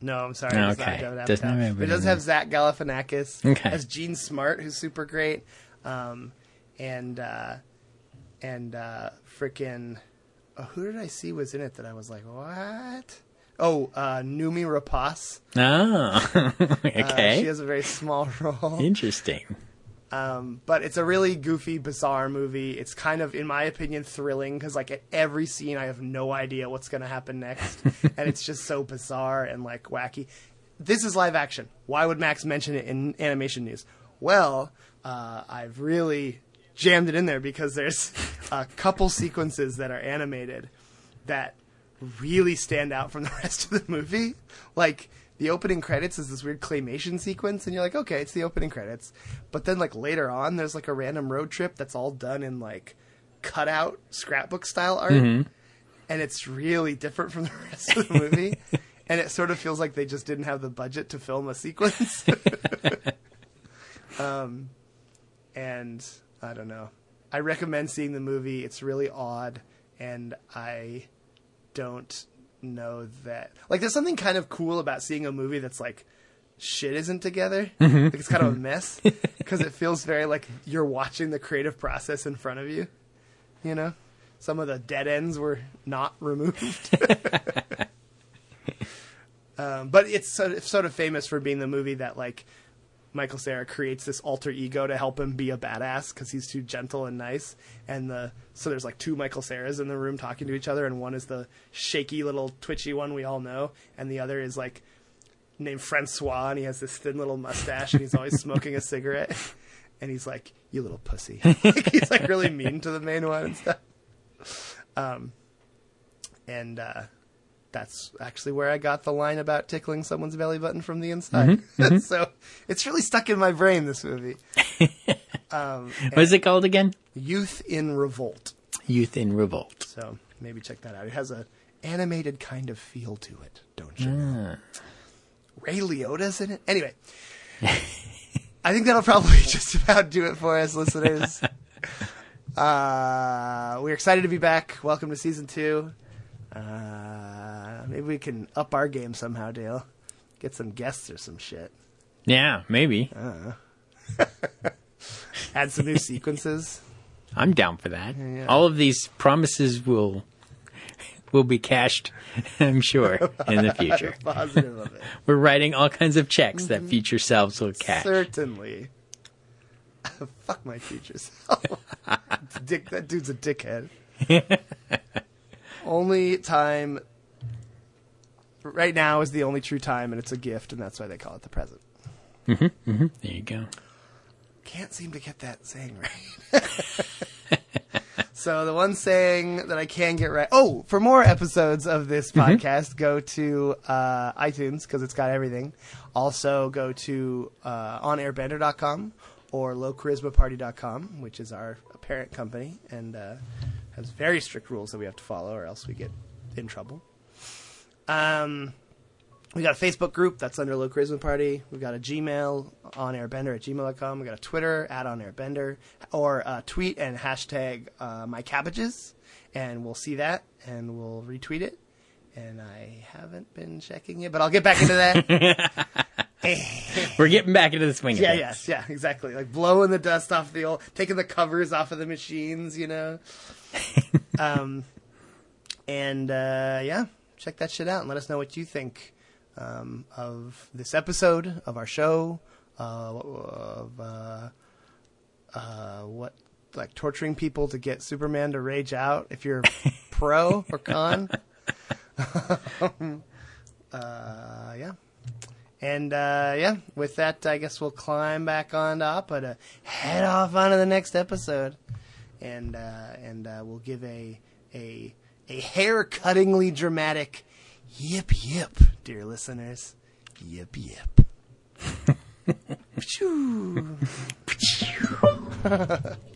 [SPEAKER 1] No, I'm sorry.
[SPEAKER 2] Oh,
[SPEAKER 1] it
[SPEAKER 2] okay. Doesn't have
[SPEAKER 1] it does have Zach Galifianakis
[SPEAKER 2] Okay.
[SPEAKER 1] as Jean Smart, who's super great, um, and uh, and uh, freaking uh, who did I see was in it that I was like, what? Oh, uh, Noomi Rapace.
[SPEAKER 2] Oh, (laughs)
[SPEAKER 1] Uh,
[SPEAKER 2] okay.
[SPEAKER 1] she has a very small (laughs) role.
[SPEAKER 2] Interesting.
[SPEAKER 1] Um, but it's a really goofy, bizarre movie. It's kind of, in my opinion, thrilling because, like, at every scene, I have no idea what's going to happen next, (laughs) and it's just so bizarre and like wacky. This is live action. Why would Max mention it in animation news? Well, uh, I've really jammed it in there because there's (laughs) a couple sequences that are animated that really stand out from the (laughs) rest of the movie. Like the opening credits is this weird claymation sequence, and you're like, okay, it's the opening credits. But then like later on, there's like a random road trip that's all done in like cutout scrapbook style art, and it's really different from the (laughs) rest of the movie. and it sort of feels like they just didn't have the budget to film a sequence. um, and I don't know. I recommend seeing the movie. It's really odd, and I don't know that. Like, there's something kind of cool about seeing a movie that's like shit isn't together. Like, it's kind of a mess (laughs) because it feels very like you're watching the creative process in front of you. You know, some of the dead ends were not removed. (laughs) um, but it's sort of, sort of famous for being the movie that like Michael Cera creates this alter ego to help him be a badass because he's too gentle and nice. And the so there's like two Michael Ceras in the room talking to each other, and one is the shaky little twitchy one we all know, and the other is like named Francois, and he has this thin little mustache, and he's always (laughs) smoking a cigarette. (laughs) And he's like, "You little pussy." (laughs) he's like really mean to the main one and stuff. Um, and uh, that's actually where I got the line about tickling someone's belly button from the inside. (laughs) so it's really stuck in my brain. This movie, (laughs) um,
[SPEAKER 2] What is it called again?
[SPEAKER 1] Youth in Revolt.
[SPEAKER 2] Youth in Revolt.
[SPEAKER 1] So maybe check that out. It has a animated kind of feel to it, don't you? know? Ray Liotta's in it. Anyway, (laughs) I think that'll probably just about do it for us, listeners. Uh, we're excited to be back. Welcome to season two. Uh, maybe we can up our game somehow, Dale. Get some guests or some shit.
[SPEAKER 2] Yeah, maybe. (laughs)
[SPEAKER 1] Add some new sequences.
[SPEAKER 2] I'm down for that.
[SPEAKER 1] yeah.
[SPEAKER 2] All of these promises will will be cashed, (laughs) I'm sure, in the future. (laughs)
[SPEAKER 1] Positive of it.
[SPEAKER 2] We're writing all kinds of checks
[SPEAKER 1] Mm-hmm.
[SPEAKER 2] that future selves will cash.
[SPEAKER 1] Certainly. Fuck my future self. Dick, that dude's a dickhead. only time. Right now is the only true time, and it's a gift, and that's why they call it the present.
[SPEAKER 2] There you go.
[SPEAKER 1] Can't seem to get that saying (laughs) right. so the one saying that I can get right. Oh, for more episodes of this podcast, go to uh, iTunes because it's got everything. Also, go to uh, onairbender.com or lowcharismaparty.com, which is our parent company and uh, has very strict rules that we have to follow, or else we get in trouble. Um, we got a Facebook group that's under Low Charisma Party. We've got a Gmail on airbender at gmail.com. We've got a Twitter at on airbender or uh, tweet and hashtag uh, my cabbages, and we'll see that and we'll retweet it. And I haven't been checking it, but I'll get back into that. (laughs)
[SPEAKER 2] We're getting back into the swing of
[SPEAKER 1] yeah, yes, yeah, exactly. Like blowing the dust off the old, taking the covers off of the machines, you know. (laughs) um, and uh, yeah, check that shit out and let us know what you think um, of this episode of our show, uh, of uh, uh, what like torturing people to get Superman to rage out. If you're (laughs) pro or con, (laughs) uh, yeah. And uh, yeah, with that, I guess we'll climb back on up to head off onto the next episode, and uh, and uh, we'll give a a a hair cuttingly dramatic yip yip, dear listeners, yip yip. (laughs) Phew. (laughs)